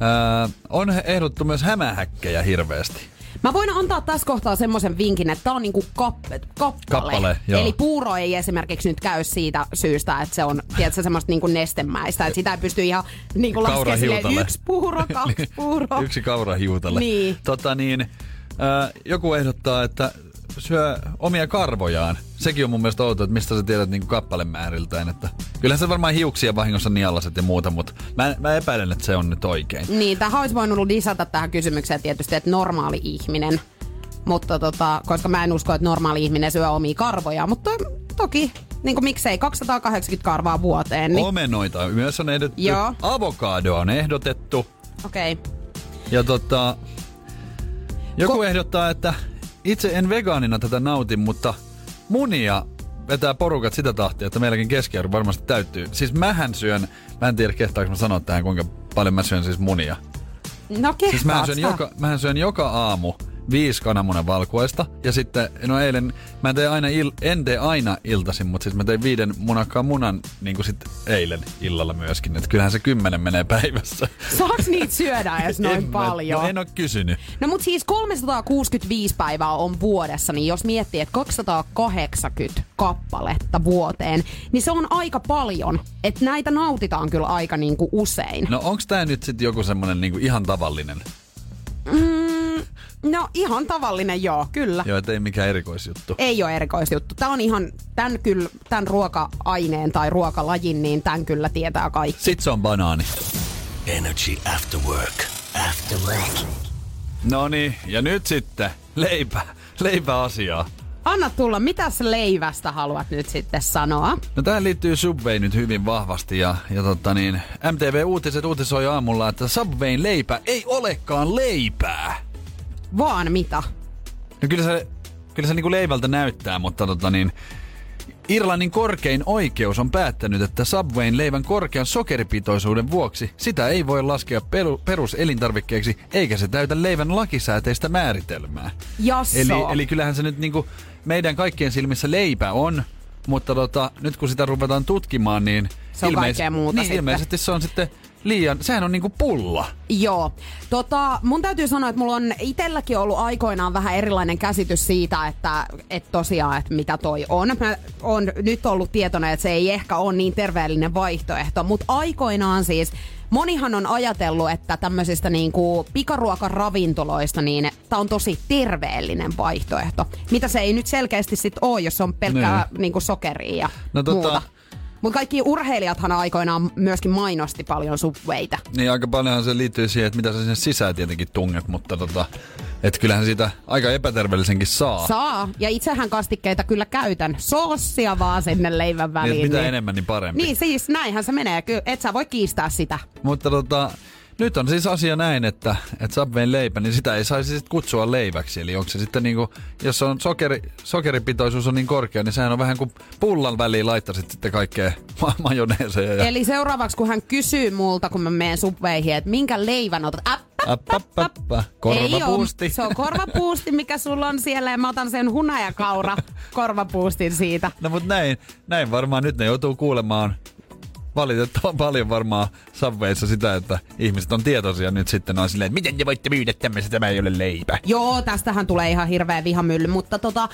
Öö, on ehdottu myös hämähäkkejä hirveästi. Mä voin antaa tässä kohtaa semmoisen vinkin, että tää on niinku kappe, kappale. Kappale, joo. Eli puuro ei esimerkiksi nyt käy siitä syystä, että se on tiedätkö, semmoista niinku nestemäistä. Että sitä ei pysty ihan niinku laskemaan silleen, Kaurahiutalle. yksi puuro, kaksi puuroa. Yksi kaura hiutalle. Niin. Tota niin, äh, joku ehdottaa, että syö omia karvojaan. Sekin on mun mielestä outoa, että mistä sä tiedät niin kappalemääriltään. Että kyllähän se varmaan hiuksia vahingossa nialaset ja muuta, mutta mä, mä epäilen, että se on nyt oikein. Niin, tähän olisi voinut lisätä tähän kysymykseen tietysti, että normaali ihminen. Mutta tota, koska mä en usko, että normaali ihminen syö omia karvoja, mutta toki, niin kuin miksei, 280 karvaa vuoteen. Niin, Omenoita myös on ehdotettu. Joo. Avokadoa on ehdotettu. Okei. Okay. Ja tota, joku Ko- ehdottaa, että itse en vegaanina tätä nautin, mutta munia vetää porukat sitä tahtia, että meilläkin keskiarvo varmasti täyttyy. Siis mähän syön, mä en tiedä kehtaanko mä sanoa tähän, kuinka paljon mä syön siis munia. No Siis mähän syön, joka, mähän syön joka aamu viisi kananmunan valkuaista. Ja sitten, no eilen, mä en tee aina, il, en tee aina iltaisin, mutta siis mä tein viiden munakkaan munan niin kuin sit eilen illalla myöskin. Että kyllähän se kymmenen menee päivässä. Saaks niitä syödä edes noin en, mä- paljon? No en oo kysynyt. No mut siis 365 päivää on vuodessa, niin jos miettii, että 280 kappaletta vuoteen, niin se on aika paljon. Että näitä nautitaan kyllä aika niinku usein. No onks tää nyt sit joku semmonen niinku ihan tavallinen? Mm, no ihan tavallinen joo, kyllä. Joo, et ei mikään erikoisjuttu. Ei ole erikoisjuttu. Tämä on ihan, tämän, kyllä, tämän ruoka-aineen tai ruokalajin, niin tämän kyllä tietää kaikki. Sit se on banaani. Energy After Work. After Work. No niin, ja nyt sitten leipä, leipäasiaa. Anna tulla, mitäs leivästä haluat nyt sitten sanoa? No tähän liittyy Subway nyt hyvin vahvasti ja, ja tota niin, MTV Uutiset uutisoi aamulla, että Subwayn leipä ei olekaan leipää. Vaan mitä? No kyllä se, kyllä se niinku leivältä näyttää, mutta tota niin, Irlannin korkein oikeus on päättänyt, että Subwayn leivän korkean sokeripitoisuuden vuoksi sitä ei voi laskea peru, peruselintarvikkeeksi, eikä se täytä leivän lakisääteistä määritelmää. Jasso. Eli, eli kyllähän se nyt niinku meidän kaikkien silmissä leipä on, mutta tota, nyt kun sitä ruvetaan tutkimaan, niin, Se on kaikkea muuta niin sitten. ilmeisesti se on sitten liian, sehän on niinku pulla. Joo. Tota, mun täytyy sanoa, että mulla on itselläkin ollut aikoinaan vähän erilainen käsitys siitä, että, että tosiaan, että mitä toi on. Mä oon nyt ollut tietoinen, että se ei ehkä ole niin terveellinen vaihtoehto, mutta aikoinaan siis Monihan on ajatellut, että tämmöisistä niinku pikaruokaravintoloista, niin tämä on tosi terveellinen vaihtoehto. Mitä se ei nyt selkeästi sit ole, jos on pelkkää niinku sokeria ja No tota- muuta. Mutta kaikki urheilijathan aikoinaan myöskin mainosti paljon subweita. Niin aika paljonhan se liittyy siihen, että mitä sä sinne sisään tietenkin tunget, mutta tota, Että kyllähän siitä aika epäterveellisenkin saa. Saa. Ja itsehän kastikkeita kyllä käytän. Soossia vaan sinne leivän niin, väliin. että mitä enemmän, niin parempi. Niin siis näinhän se menee. Kyllä et sä voi kiistää sitä. Mutta tota, nyt on siis asia näin, että, että Subwayn leipä, niin sitä ei saisi sitten kutsua leiväksi. Eli onko se sitten niinku, jos on sokeri, sokeripitoisuus on niin korkea, niin sehän on vähän kuin pullan väliin laittaisit sitten kaikkea ma- majoneeseja. Ja... Eli seuraavaksi, kun hän kysyy multa, kun mä menen subweihin, että minkä leivän otat? App, app, app, app. Appapappa. Korvapuusti. Ei oo. Se on korvapuusti, mikä sulla on siellä ja mä otan sen hunajakaura korvapuustin siitä. No mut näin, näin varmaan nyt ne joutuu kuulemaan valitettavan paljon varmaan Subwayssa sitä, että ihmiset on tietoisia nyt sitten on silleen, että miten te voitte myydä tämmöistä, tämä ei ole leipä. Joo, tästähän tulee ihan hirveä vihamylly, mutta tota,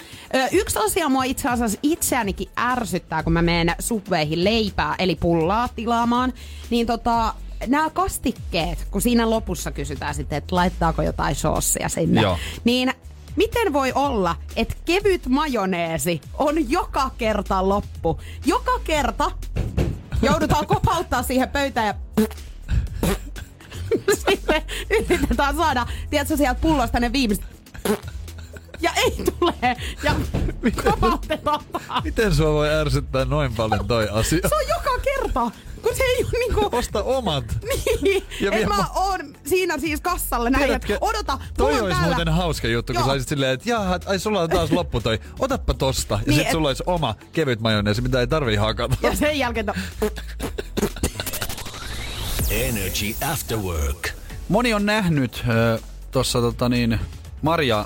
yksi asia mua itse asiassa itseänikin ärsyttää, kun mä menen subweihin leipää, eli pullaa tilaamaan, niin tota, nämä kastikkeet, kun siinä lopussa kysytään sitten, että laittaako jotain soossia sinne, Joo. niin Miten voi olla, että kevyt majoneesi on joka kerta loppu? Joka kerta joudutaan kopauttaa siihen pöytään ja sitten yritetään saada, tiedätkö, sieltä pullosta ne viimeiset ja ei tule. Ja kopautetaan. Miten sua voi ärsyttää noin paljon toi asia? Se on joka kerta. Kun se ei ole niinku... Osta omat. Niin, Ja et vielä mä ma- oon siinä siis kassalla näin, Tiedätkö, että odota, Toi mulla on olisi täällä... muuten hauska juttu, kun Joo. saisit silleen, että jaha, ai sulla on taas loppu toi. Otappa tosta. Ja Niin, sit et- sulla olisi oma kevyt majoneesi, mitä ei tarvii hakata. Ja sen jälkeen... To... Energy After Work. Moni on nähnyt äh, tuossa tota niin, Maria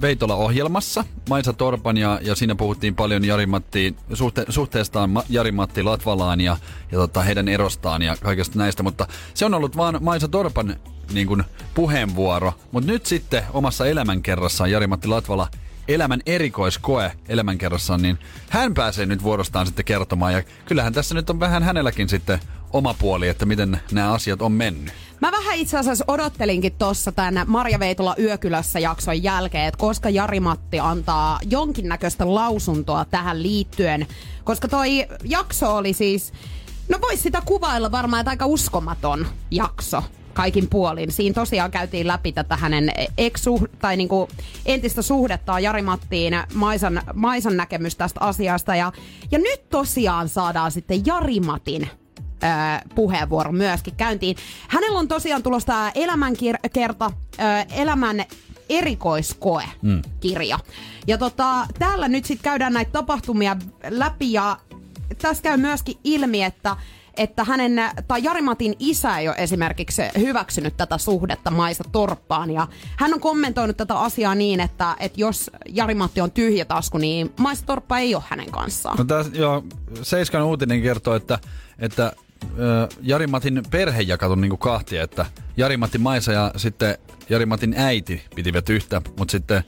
Veitola-ohjelmassa, Maisa Torpan, ja, ja siinä puhuttiin paljon Jari-Matti, suhte, suhteestaan Ma- Jari-Matti Latvalaan ja, ja tota, heidän erostaan ja kaikesta näistä, mutta se on ollut vaan Maisa Torpan niin kuin, puheenvuoro. Mutta nyt sitten omassa elämänkerrassaan Jari-Matti Latvala elämän erikoiskoe elämänkerrassaan, niin hän pääsee nyt vuorostaan sitten kertomaan. Ja kyllähän tässä nyt on vähän hänelläkin sitten oma puoli, että miten nämä asiat on mennyt. Mä vähän itse asiassa odottelinkin tuossa tämän Marja Veitola Yökylässä jakson jälkeen, että koska Jari-Matti antaa jonkinnäköistä lausuntoa tähän liittyen. Koska toi jakso oli siis, no vois sitä kuvailla varmaan, että aika uskomaton jakso kaikin puolin. Siinä tosiaan käytiin läpi tätä hänen ex tai niinku entistä suhdettaan Jari-Mattiin, Maisan, Maisan näkemys tästä asiasta. Ja, ja nyt tosiaan saadaan sitten Jari-Matin ö, puheenvuoro myöskin käyntiin. Hänellä on tosiaan tulossa tämä elämänkerta, elämän erikoiskoe-kirja. Ja tota, täällä nyt sitten käydään näitä tapahtumia läpi ja tässä käy myöskin ilmi, että että hänen, tai Jari-Matin isä ei ole esimerkiksi hyväksynyt tätä suhdetta Maisa Torppaan. Ja hän on kommentoinut tätä asiaa niin, että, että jos Jari-Matti on tyhjä tasku, niin Maisa Torppa ei ole hänen kanssaan. No tässä, joo, Seiskan uutinen kertoo, että, että Jari-Matin perhe jakatu niinku kahtia, että Jari-Matti Maisa ja sitten Jari-Matin äiti pitivät yhtä, mutta sitten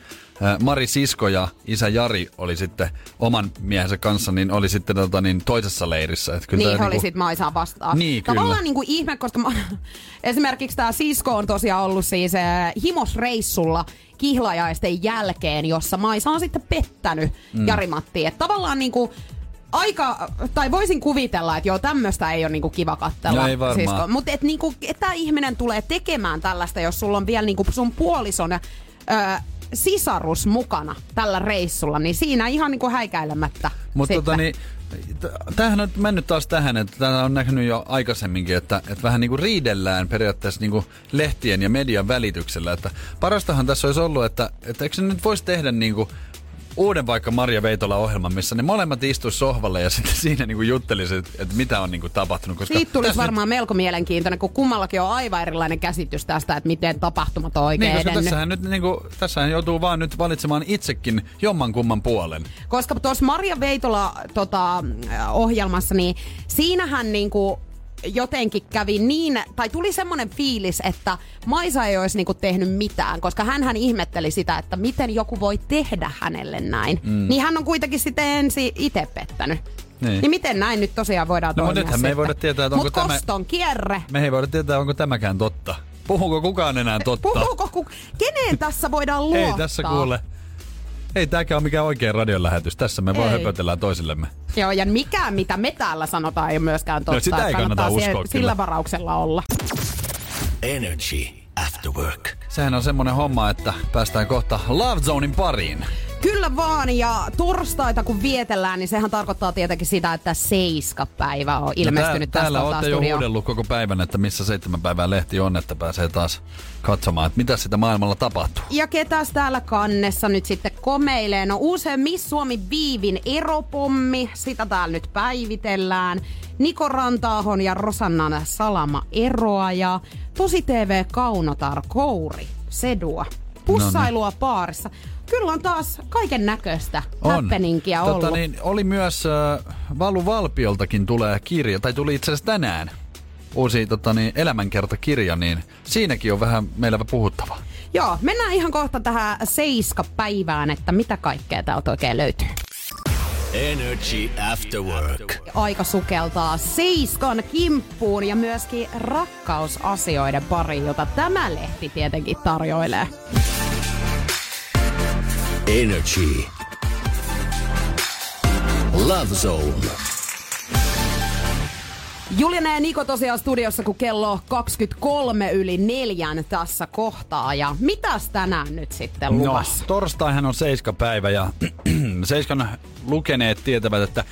Mari Sisko ja isä Jari oli sitten oman miehensä kanssa, niin oli sitten tota, niin, toisessa leirissä. Et kyllä Niin, he oli niinku- sit Maisaa vastaan. Niin, Tavallaan kyllä. niin kuin ihme, koska esimerkiksi tämä Sisko on tosiaan ollut siis äh, himosreissulla kihlajaisten jälkeen, jossa Maisa on sitten pettänyt mm. Jari-Mattiin. Että tavallaan niin kuin aika, tai voisin kuvitella, että joo, tämmöistä ei ole niinku kiva katsella. No ei varmaan. Mutta et niinku, että tämä ihminen tulee tekemään tällaista, jos sulla on vielä niinku sun puolison ö, sisarus mukana tällä reissulla, niin siinä ihan niinku häikäilemättä. Mutta tota niin, tämähän on mennyt taas tähän, että tämä on näkynyt jo aikaisemminkin, että, että vähän niin kuin riidellään periaatteessa niin kuin lehtien ja median välityksellä. Että parastahan tässä olisi ollut, että, että eikö se nyt voisi tehdä niin kuin uuden vaikka Maria Veitola-ohjelman, missä ne molemmat istuisi sohvalle ja sitten siinä niin kuin juttelisi, että, mitä on niin kuin tapahtunut. Koska Siitä tulisi varmaan melko mielenkiintoinen, kun kummallakin on aivan erilainen käsitys tästä, että miten tapahtumat on oikein Niin, koska edennyt. tässähän, nyt, niin kuin, tässähän joutuu vaan nyt valitsemaan itsekin jomman kumman puolen. Koska tuossa Maria Veitola tota, ohjelmassa, niin siinähän niinku jotenkin kävi niin, tai tuli semmoinen fiilis, että Maisa ei olisi niinku tehnyt mitään, koska hän ihmetteli sitä, että miten joku voi tehdä hänelle näin. Mm. Niin hän on kuitenkin sitten ensin itse pettänyt. Niin. Niin miten näin nyt tosiaan voidaan No, toimia nythän me ei voida tietää, että onko Mut tämä- koston kierre. Me ei voida tietää, onko tämäkään totta. Puhuuko kukaan enää totta? Puhuuko ku... Keneen tässä voidaan luottaa? Ei tässä kuule. Ei tääkään ole mikään oikea radion lähetys. Tässä me vaan Ei. höpötellään toisillemme. Joo, ja mikään, mitä me täällä sanotaan, ei ole myöskään totta. No, sitä ei kannata sie- uskoa Sillä kyllä. varauksella olla. Energy After Work. sehän on semmonen homma, että päästään kohta Love Zonein pariin. Kyllä vaan, ja torstaita kun vietellään, niin sehän tarkoittaa tietenkin sitä, että Seiska-päivä on ilmestynyt no tää, tästä Täällä olette jo huudellut koko päivän, että missä seitsemän päivää lehti on, että pääsee taas katsomaan, että mitä sitä maailmalla tapahtuu. Ja ketäs täällä kannessa nyt sitten komeilee? No uusi Miss Suomi Viivin eropommi, sitä täällä nyt päivitellään. Niko Rantaahon ja Rosannan salama eroa ja Tosi TV Kaunotar Kouri Sedua. Pussailua paarissa. Kyllä on taas kaiken näköistä happeningia ollut. Tota, niin, oli myös äh, Valu Valpioltakin tulee kirja, tai tuli itse asiassa tänään uusi tota, niin, elämänkertakirja, niin siinäkin on vähän meillä puhuttava. Joo, mennään ihan kohta tähän Seiska-päivään, että mitä kaikkea täältä oikein löytyy. Energy After Work. Aika sukeltaa Seiskan kimppuun ja myöskin rakkausasioiden pariin, jota tämä lehti tietenkin tarjoilee. Energy. Love Zone. Juliana ja Niko tosiaan studiossa, kun kello 23 yli neljän tässä kohtaa. Ja mitäs tänään nyt sitten luvassa? No, torstaihan on seiskapäivä ja seiskan lukeneet tietävät, että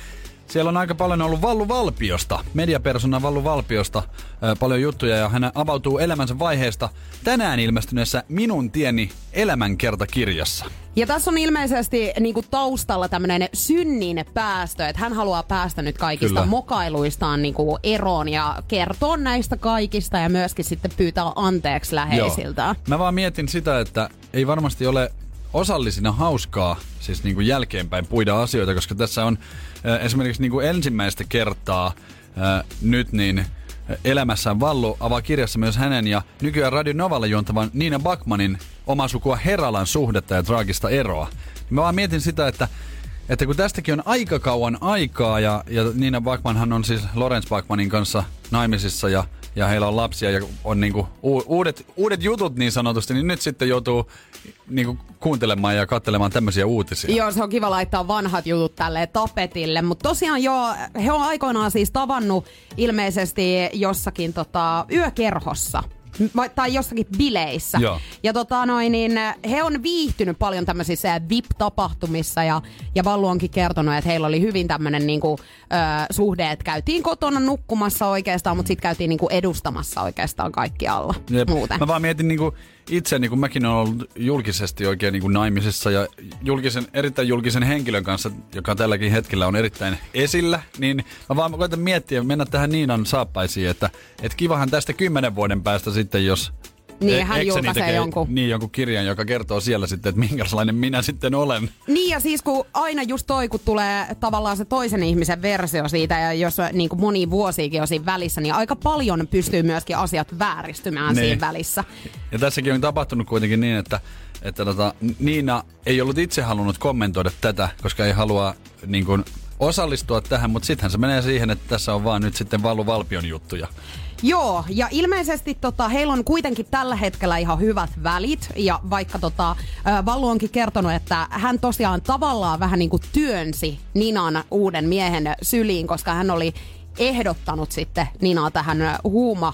siellä on aika paljon ollut Vallu Valpiosta, mediapersona Vallu Valpiosta, ää, paljon juttuja ja hän avautuu elämänsä vaiheesta tänään ilmestyneessä Minun tieni elämänkertakirjassa. Ja tässä on ilmeisesti niin kuin taustalla tämmöinen synnin päästö, että hän haluaa päästä nyt kaikista Kyllä. mokailuistaan niin kuin eroon ja kertoa näistä kaikista ja myöskin sitten pyytää anteeksi läheisiltään. Joo. Mä vaan mietin sitä, että ei varmasti ole osallisina hauskaa siis niin kuin jälkeenpäin puida asioita, koska tässä on äh, esimerkiksi niin kuin ensimmäistä kertaa äh, nyt niin elämässään Vallu avaa kirjassa myös hänen ja nykyään Radio Novalla juontavan Niina Bakmanin oma sukua Heralan suhdetta ja traagista eroa. Mä vaan mietin sitä, että että kun tästäkin on aika kauan aikaa ja, ja Niina Bakmanhan on siis Lorenz Bakmanin kanssa naimisissa ja, ja heillä on lapsia ja on niinku uudet, uudet jutut niin sanotusti, niin nyt sitten joutuu niinku kuuntelemaan ja katselemaan tämmöisiä uutisia. Joo, se on kiva laittaa vanhat jutut tälle tapetille, mutta tosiaan joo, he on aikoinaan siis tavannut ilmeisesti jossakin tota, yökerhossa. Tai jossakin bileissä. Joo. Ja tota noin, niin he on viihtynyt paljon tämmöisissä VIP-tapahtumissa ja, ja Vallu onkin kertonut, että heillä oli hyvin tämmöinen niinku, ö, suhde, että käytiin kotona nukkumassa oikeastaan, mutta sitten käytiin niinku edustamassa oikeastaan kaikkialla Jep. muuten. Mä vaan mietin niinku itse, niin kuin mäkin olen ollut julkisesti oikein niin kuin naimisissa ja julkisen, erittäin julkisen henkilön kanssa, joka tälläkin hetkellä on erittäin esillä, niin mä vaan koitan miettiä, mennä tähän Niinan saappaisiin, että et kivahan tästä kymmenen vuoden päästä sitten, jos Niin, e- hän ekseni julkaisee tekee, jonkun. Niin, jonkun kirjan, joka kertoo siellä sitten, että minkälainen minä sitten olen. Niin ja siis kun aina just toi, kun tulee tavallaan se toisen ihmisen versio siitä ja jos niin kuin moni vuosiikin on siinä välissä, niin aika paljon pystyy myöskin asiat vääristymään Niin. siinä välissä. Ja tässäkin on tapahtunut kuitenkin niin, että, että tota, Niina ei ollut itse halunnut kommentoida tätä, koska ei halua niin kuin, osallistua tähän, mutta sittenhän se menee siihen, että tässä on vaan nyt sitten Vallu Valpion juttuja. Joo, ja ilmeisesti tota, heillä on kuitenkin tällä hetkellä ihan hyvät välit. Ja vaikka tota, ö, Vallu onkin kertonut, että hän tosiaan tavallaan vähän niin kuin työnsi Ninan uuden miehen syliin, koska hän oli ehdottanut sitten Ninaa tähän huuma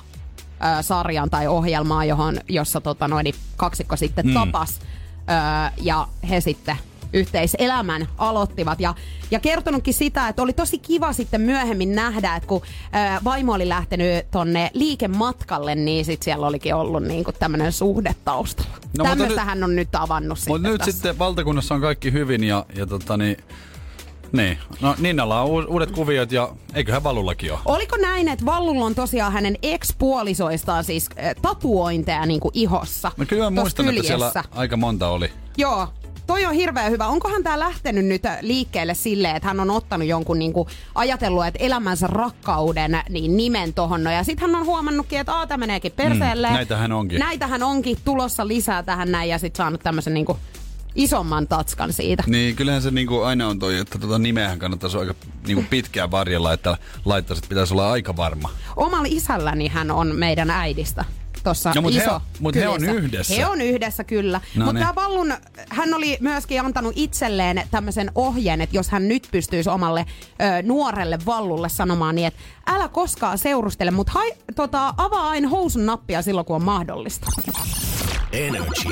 sarjan tai ohjelmaan, johon, jossa tota, noin, kaksikko sitten mm. tapas. Ö, ja he sitten yhteiselämän aloittivat. Ja, ja kertonutkin sitä, että oli tosi kiva sitten myöhemmin nähdä, että kun ää, vaimo oli lähtenyt tonne liikematkalle, niin sit siellä olikin ollut niinku tämmöinen suhde taustalla. No, No, mutta Tämmöistä hän on nyt avannut Mutta sitten nyt tässä. sitten valtakunnassa on kaikki hyvin ja, ja tota niin, niin. No Ninnalla on uudet kuviot ja eiköhän Valullakin ole. Oliko näin, että Vallulla on tosiaan hänen ex-puolisoistaan siis äh, tatuointeja niinku ihossa? Mä kyllä tossa muistan, että siellä kyljessä? aika monta oli. Joo, toi on hirveän hyvä. Onkohan tämä lähtenyt nyt liikkeelle silleen, että hän on ottanut jonkun niinku, ajatellut, että elämänsä rakkauden niin nimen tohon. No, ja sitten hän on huomannutkin, että Aa, tämä meneekin perseelle. Mm, näitähän onkin. Näitähän onkin tulossa lisää tähän näin ja sitten saanut tämmöisen niinku, isomman tatskan siitä. Niin, kyllähän se niinku aina on toi, että tota nimeähän kannattaisi aika niinku pitkään varjella, että laittaisit pitäisi olla aika varma. Omalla isälläni hän on meidän äidistä. Tossa No, mut he iso on- mut he on yhdessä. He on yhdessä, kyllä. No Mutta niin. tämä Vallun, hän oli myöskin antanut itselleen tämmöisen ohjeen, että jos hän nyt pystyisi omalle ö, nuorelle Vallulle sanomaan niin, että älä koskaan seurustele, mutta tota, avaa aina housun nappia silloin, kun on mahdollista. Energy.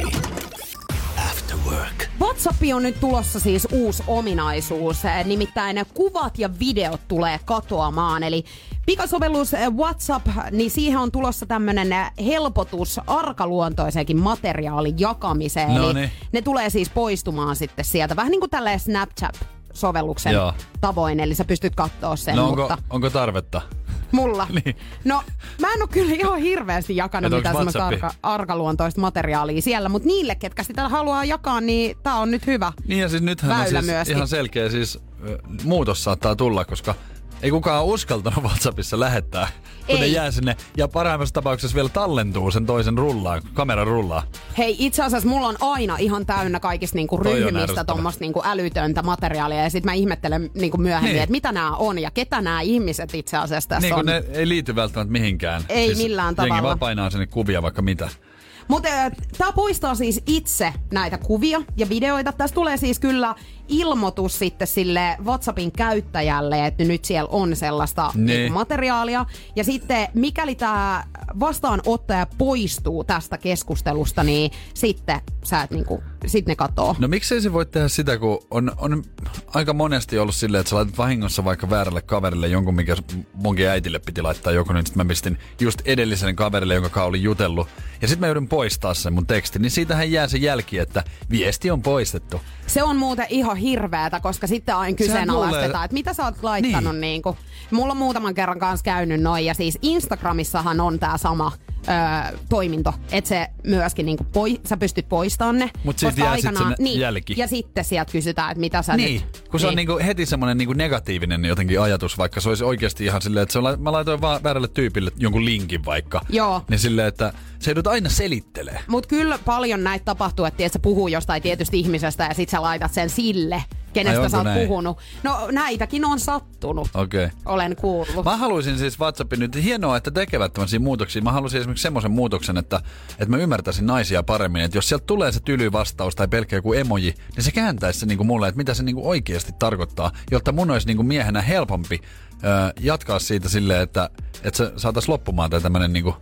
Work. WhatsAppi on nyt tulossa siis uusi ominaisuus, nimittäin kuvat ja videot tulee katoamaan. Eli pikasovellus WhatsApp, niin siihen on tulossa tämmönen eh, helpotus arkaluontoisenkin materiaalin jakamiseen. No Eli ne tulee siis poistumaan sitten sieltä, vähän niin kuin tälleen Snapchat-sovelluksen Joo. tavoin, eli sä pystyt katsoa sen, No onko, mutta onko tarvetta? Mulla. Niin. No, mä en ole kyllä ihan hirveästi jakanut Et mitään semmoista arka, arkaluontoista materiaalia siellä, mutta niille, ketkä sitä haluaa jakaa, niin tää on nyt hyvä. Niin ja siis nythän on siis myöskin. ihan selkeä siis muutos saattaa tulla, koska ei kukaan uskaltanut WhatsAppissa lähettää, kun ne Ei. jää sinne. Ja parhaimmassa tapauksessa vielä tallentuu sen toisen rullaan, kameran rullaan. Hei, itse asiassa mulla on aina ihan täynnä kaikista niinku Toi on ryhmistä ärsyttävä. tuommoista niinku älytöntä materiaalia ja sitten mä ihmettelen niinku myöhemmin, Niin. niin. että mitä nämä on ja ketä nämä ihmiset itse asiassa tässä Niin on. kun ne ei liity välttämättä mihinkään. Ei millään Jengi tavalla. vaan painaa sinne kuvia vaikka mitä. Mutta tämä poistaa siis itse näitä kuvia ja videoita. Tässä tulee siis kyllä ilmoitus sitten sille WhatsAppin käyttäjälle, että nyt siellä on sellaista Niin. niinku materiaalia. Ja sitten mikäli tämä vastaanottaja poistuu tästä keskustelusta, niin sitten sä et niinku, sit ne katoo. No miksei se voi tehdä sitä, kun on, on aika monesti ollut silleen, että sä laitat vahingossa vaikka väärälle kaverille jonkun, mikä munkin äitille piti laittaa joku, niin sit mä pistin just edellisen kaverille, jonka kanssa olin jutellut. Ja sitten mä joudun poistaa sen mun teksti, niin siitähän jää se jälki, että viesti on poistettu. Se on muuten ihan hirveätä, koska sitten aina kyseenalaistetaan, luulee- että mitä sä oot laittanut. Niin. Niin. Niin Mulla on muutaman kerran kanssa käynyt noin, ja siis Instagramissahan on tää sama öö, toiminto, että se myöskin niinku poi, sä pystyt poistamaan ne. Mut siitä koska jää sit se niin, jälki. Ja sitten sieltä kysytään, että mitä sä Niin, nyt... kun se on niinku heti semmoinen niinku negatiivinen jotenkin ajatus, vaikka se olisi oikeasti ihan silleen, että se on, mä laitoin vaan väärälle tyypille jonkun linkin vaikka. Joo. Niin silleen, että se joudut aina selittelee. Mutta kyllä paljon näitä tapahtuu, että sä puhuu jostain tietystä ihmisestä ja sit sä laitat sen sille, kenestä onko sä oot näin? puhunut. No näitäkin on sattunut, Okei. Okay. olen kuullut. Mä haluaisin siis WhatsAppin nyt, hienoa, että tekevät tämmöisiä muutoksia. Mä haluaisin esimerkiksi semmoisen muutoksen, että, että mä ymmärtäisin naisia paremmin. Että jos sieltä tulee se tyly vastaus tai pelkkä joku emoji, niin se kääntäisi se niinku mulle, että mitä se niinku oikeasti tarkoittaa, jotta mun olisi niinku miehenä helpompi ö, jatkaa siitä silleen, että, että se saataisiin loppumaan tai tämmöinen niinku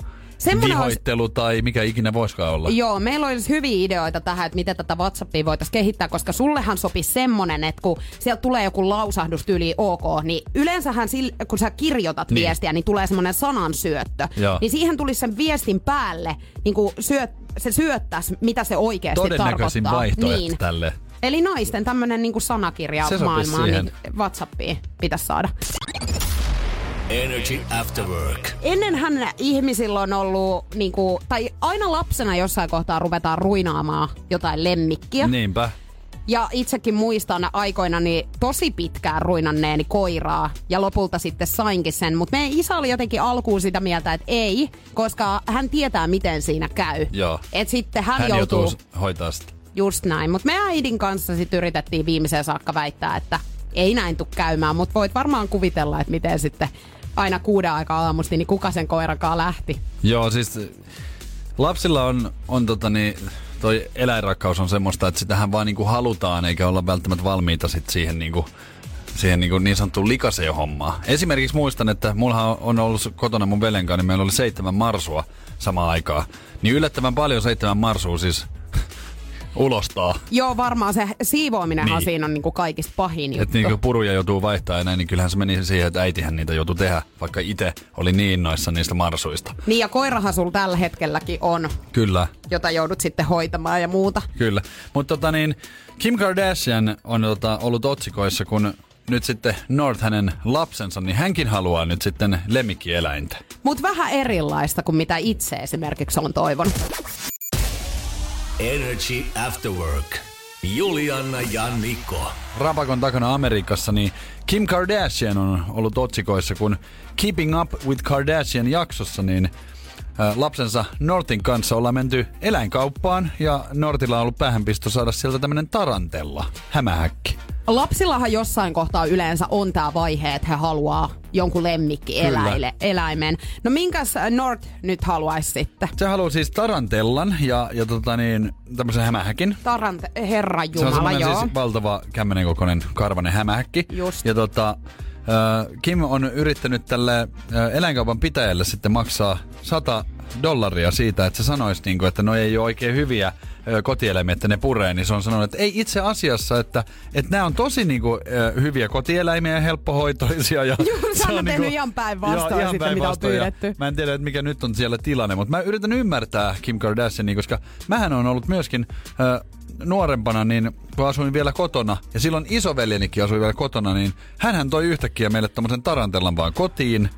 Semmoinen olisi- vihoittelu tai mikä ikinä voisikaan olla. Joo, meillä olisi hyviä ideoita tähän, että miten tätä WhatsAppia voitaisiin kehittää, koska sullehan sopisi semmonen, että kun sieltä tulee joku lausahdus tyyli OK, niin yleensähän sil, kun sä kirjoitat Niin. viestiä, niin tulee semmoinen sanansyöttö. Joo. Niin siihen tulisi sen viestin päälle, niin kuin syöt, se syöttäisi, mitä se oikeasti Todennäköisin tarkoittaa. vaihtoehto niin. tälle. Eli naisten tämmöinen niin sanakirja maailmaan, niin WhatsAppiin pitäisi saada. Energy After Work. Ennenhän ihmisillä on ollut, niin kuin, tai aina lapsena jossain kohtaa ruvetaan ruinaamaan jotain lemmikkiä. Niinpä. Ja itsekin muistan aikoinani tosi pitkään ruinanneeni koiraa ja lopulta sitten sainkin sen. Mutta meidän isä oli jotenkin alkuun sitä mieltä, että ei, koska hän tietää miten siinä käy. Joo. Et sitten hän, Hän joutuu joutuu hoitaa sitä. just näin. Mutta me äidin kanssa sitten yritettiin viimeiseen saakka väittää, että ei näin tule käymään. Mutta voit varmaan kuvitella, että miten sitten aina kuuden aikaa aamusti, niin kuka sen koirankaan lähti. Joo, siis lapsilla on, on tota niin, toi eläinrakkaus on semmoista, että sitähän vaan niinku halutaan, eikä olla välttämättä valmiita sit siihen niinku, siihen niinku niin sanottuun likaseen hommaan. Esimerkiksi muistan, että mullahan on ollut kotona mun veljen kanssa, niin meillä oli seitsemän marsua samaan aikaan. Niin yllättävän paljon seitsemän marsua siis ulostaa. Joo, varmaan se siivoaminenhan Niin. siinä on niinku kaikista pahin juttu. Että niinku puruja joutuu vaihtaa ja näin, niin kyllähän se meni siihen, että äitihän niitä joutui tehdä, vaikka itse oli niin innoissa niistä marsuista. Niin ja koirahan sulla tällä hetkelläkin on, Kyllä. jota joudut sitten hoitamaan ja muuta. Kyllä. Mutta tota niin, Kim Kardashian on tota, ollut otsikoissa, kun nyt sitten North hänen lapsensa, niin hänkin haluaa nyt sitten lemmikkieläintä. Mutta vähän erilaista kuin mitä itse esimerkiksi on toivonut. Energy After Work. Julianna ja Niko. Rapakon takana Amerikassa, niin Kim Kardashian on ollut otsikoissa, kun Keeping Up with Kardashian jaksossa, niin lapsensa Nortin kanssa ollaan menty eläinkauppaan ja Nortilla on ollut päähänpisto saada sieltä tämmönen tarantella, hämähäkki. Lapsillahan jossain kohtaa yleensä on tämä vaihe, että he haluaa jonkun lemmikki Kyllä. eläile, eläimen. No minkäs North nyt haluaisi sitten? Se haluaa siis tarantellan ja, ja tota niin, tämmöisen hämähäkin. Tarant, herra Se on Jumala, joo. siis valtava kämmenen kokoinen karvanen hämähäkki. Just. Ja tota, äh, Kim on yrittänyt tälle äh, eläinkaupan pitäjälle sitten maksaa 100 dollaria siitä, että se sanoisi, niin kuin, että no ei ole oikein hyviä kotieläimiä, että ne puree, niin se on sanonut, että ei itse asiassa, että, että nämä on tosi niin kuin, hyviä kotieläimiä ja helppohoitoisia. Ja sä se on tehnyt ihan päinvastoin Joo, sitten, mitä on pyydetty. Mä en tiedä, että mikä nyt on siellä tilanne, mutta mä yritän ymmärtää Kim Kardashiania, koska mähän on ollut myöskin ö, nuorempana, niin kun asuin vielä kotona, ja silloin isoveljenikin asui vielä kotona, niin hän toi yhtäkkiä meille tämmöisen tarantellan vaan kotiin,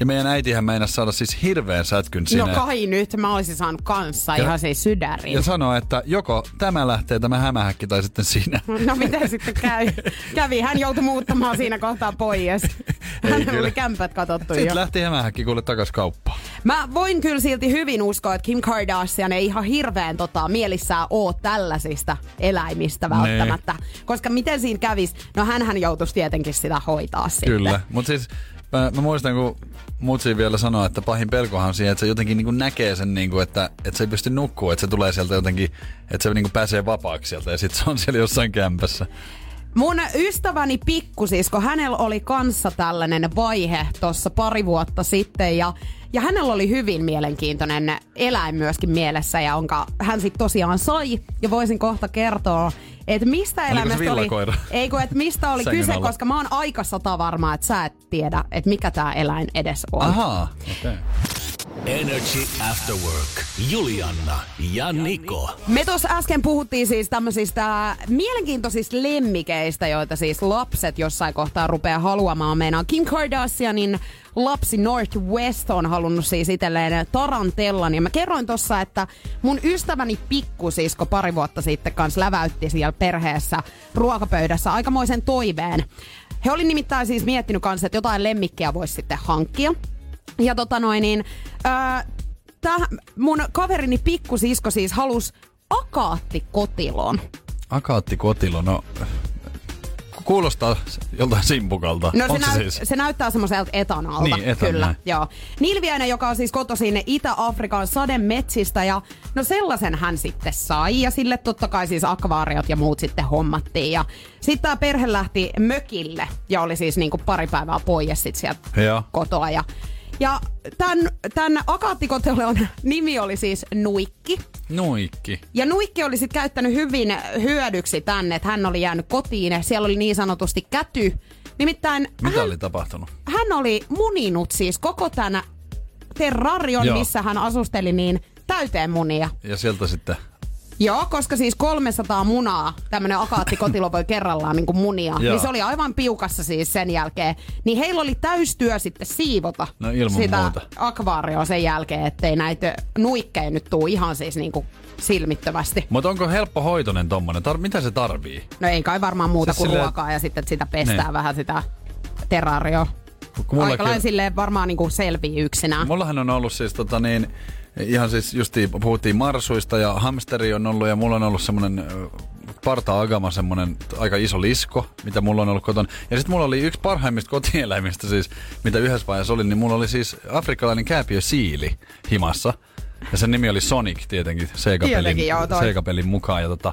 ja meidän äitihän meinasi saada siis hirveän sätkyn sinne. No kai nyt, mä olisin saanut kanssa Ja- ihan siis sydärin. Ja sanoi, että joko tämä lähtee tämä hämähäkki tai sitten sinä. No miten sitten käy? Kävi, hän joutui muuttamaan siinä kohtaa pois. Hän oli kämpät katsottu Sitten jo. lähti hämähäkki kuule takas kauppaan. Mä voin kyllä silti hyvin uskoa, että Kim Kardashian ei ihan hirveän tota, mielissään oo tällaisista eläimistä välttämättä. Koska miten siinä kävis? No hänhän joutuisi tietenkin sitä hoitaa sitten. Kyllä, mutta siis mä, mä, muistan, kun Mutsi vielä sanoi, että pahin pelkohan on siihen, että se jotenkin niin näkee sen, niin kuin, että, että se ei pysty nukkua, että se tulee sieltä jotenkin, että se niin pääsee vapaaksi sieltä ja sitten se on siellä jossain kämpässä. Mun ystäväni pikkusisko, hänellä oli kanssa tällainen vaihe tuossa pari vuotta sitten ja, ja hänellä oli hyvin mielenkiintoinen eläin myöskin mielessä, ja jonka hän sitten tosiaan sai. Ja voisin kohta kertoa, että mistä eläimestä oli... Ei kun, että mistä oli Sängyn kyse, alla. koska mä oon aika sata varma, että sä et tiedä, että mikä tämä eläin edes on. Ahaa, okei. Okay. Energy After Work. Julianna ja Niko. Me tuossa äsken puhuttiin siis tämmöisistä mielenkiintoisista lemmikeistä, joita siis lapset jossain kohtaa rupeaa haluamaan. Meinaan Kim Kardashianin lapsi Northwest on halunnut siis itselleen tarantellan. Ja mä kerroin tossa, että mun ystäväni pikkusisko pari vuotta sitten kanssa läväytti siellä perheessä ruokapöydässä aikamoisen toiveen. He oli nimittäin siis miettinyt kanssa, että jotain lemmikkiä voisi sitten hankkia. Ja tota noin niin, ää, tää, mun kaverini pikkusisko siis halus akaattikotilon. Akaatti Kotilo, no kuulostaa joltain simpukalta. No se, Onko näyt, se siis? se näyttää semmoiselta etanalta. Niin, etan, kyllä. näin. Joo. Nilviäinen, joka on siis kotoisin Itä-Afrikan sademetsistä ja no sellaisen hän sitten sai ja sille totta kai siis akvaariot ja muut sitten hommattiin. Ja sitten tämä perhe lähti mökille ja oli siis niinku pari päivää pois sit sieltä Joo. kotoa ja ja tämän, tämän akaattikotelon nimi oli siis Nuikki. Nuikki. Ja Nuikki oli sitten käyttänyt hyvin hyödyksi tänne, että hän oli jäänyt kotiin. Siellä oli niin sanotusti käty. Nimittäin Mitä hän, oli tapahtunut? hän oli muninut siis koko tämän terrarion, Joo. missä hän asusteli, niin täyteen munia. Ja sieltä sitten... Joo, koska siis 300 munaa tämmönen akaattikotilo voi kerrallaan niin munia. Joo. Niin se oli aivan piukassa siis sen jälkeen. Niin heillä oli täystyö sitten siivota No ilman sitä muuta. akvaarioa sen jälkeen, ettei näitä nuikkeja nyt tuu ihan siis niinku silmittömästi. Mutta onko helppo hoitonen tommonen? Tar- mitä se tarvii? No ei kai varmaan muuta Siis kuin silleen- ruokaa ja sitten sitä pestää Niin. vähän sitä terrarioa. Aika lailla silleen varmaan niinku selvii yksinään. Mullahan on ollut siis tota niin, ihan siis justiin puhuttiin marsuista ja hamsteri on ollut ja mulla on ollut semmonen ö, parta agama semmonen aika iso lisko, mitä mulla on ollut kotona. Ja sitten mulla oli yksi parhaimmista kotieläimistä siis, mitä yhdessä vaiheessa oli, niin mulla oli siis afrikkalainen kääpiö siili himassa. Ja sen nimi oli Sonic tietenkin, Sega-pelin. Sega-pelin mukaan. Ja tota,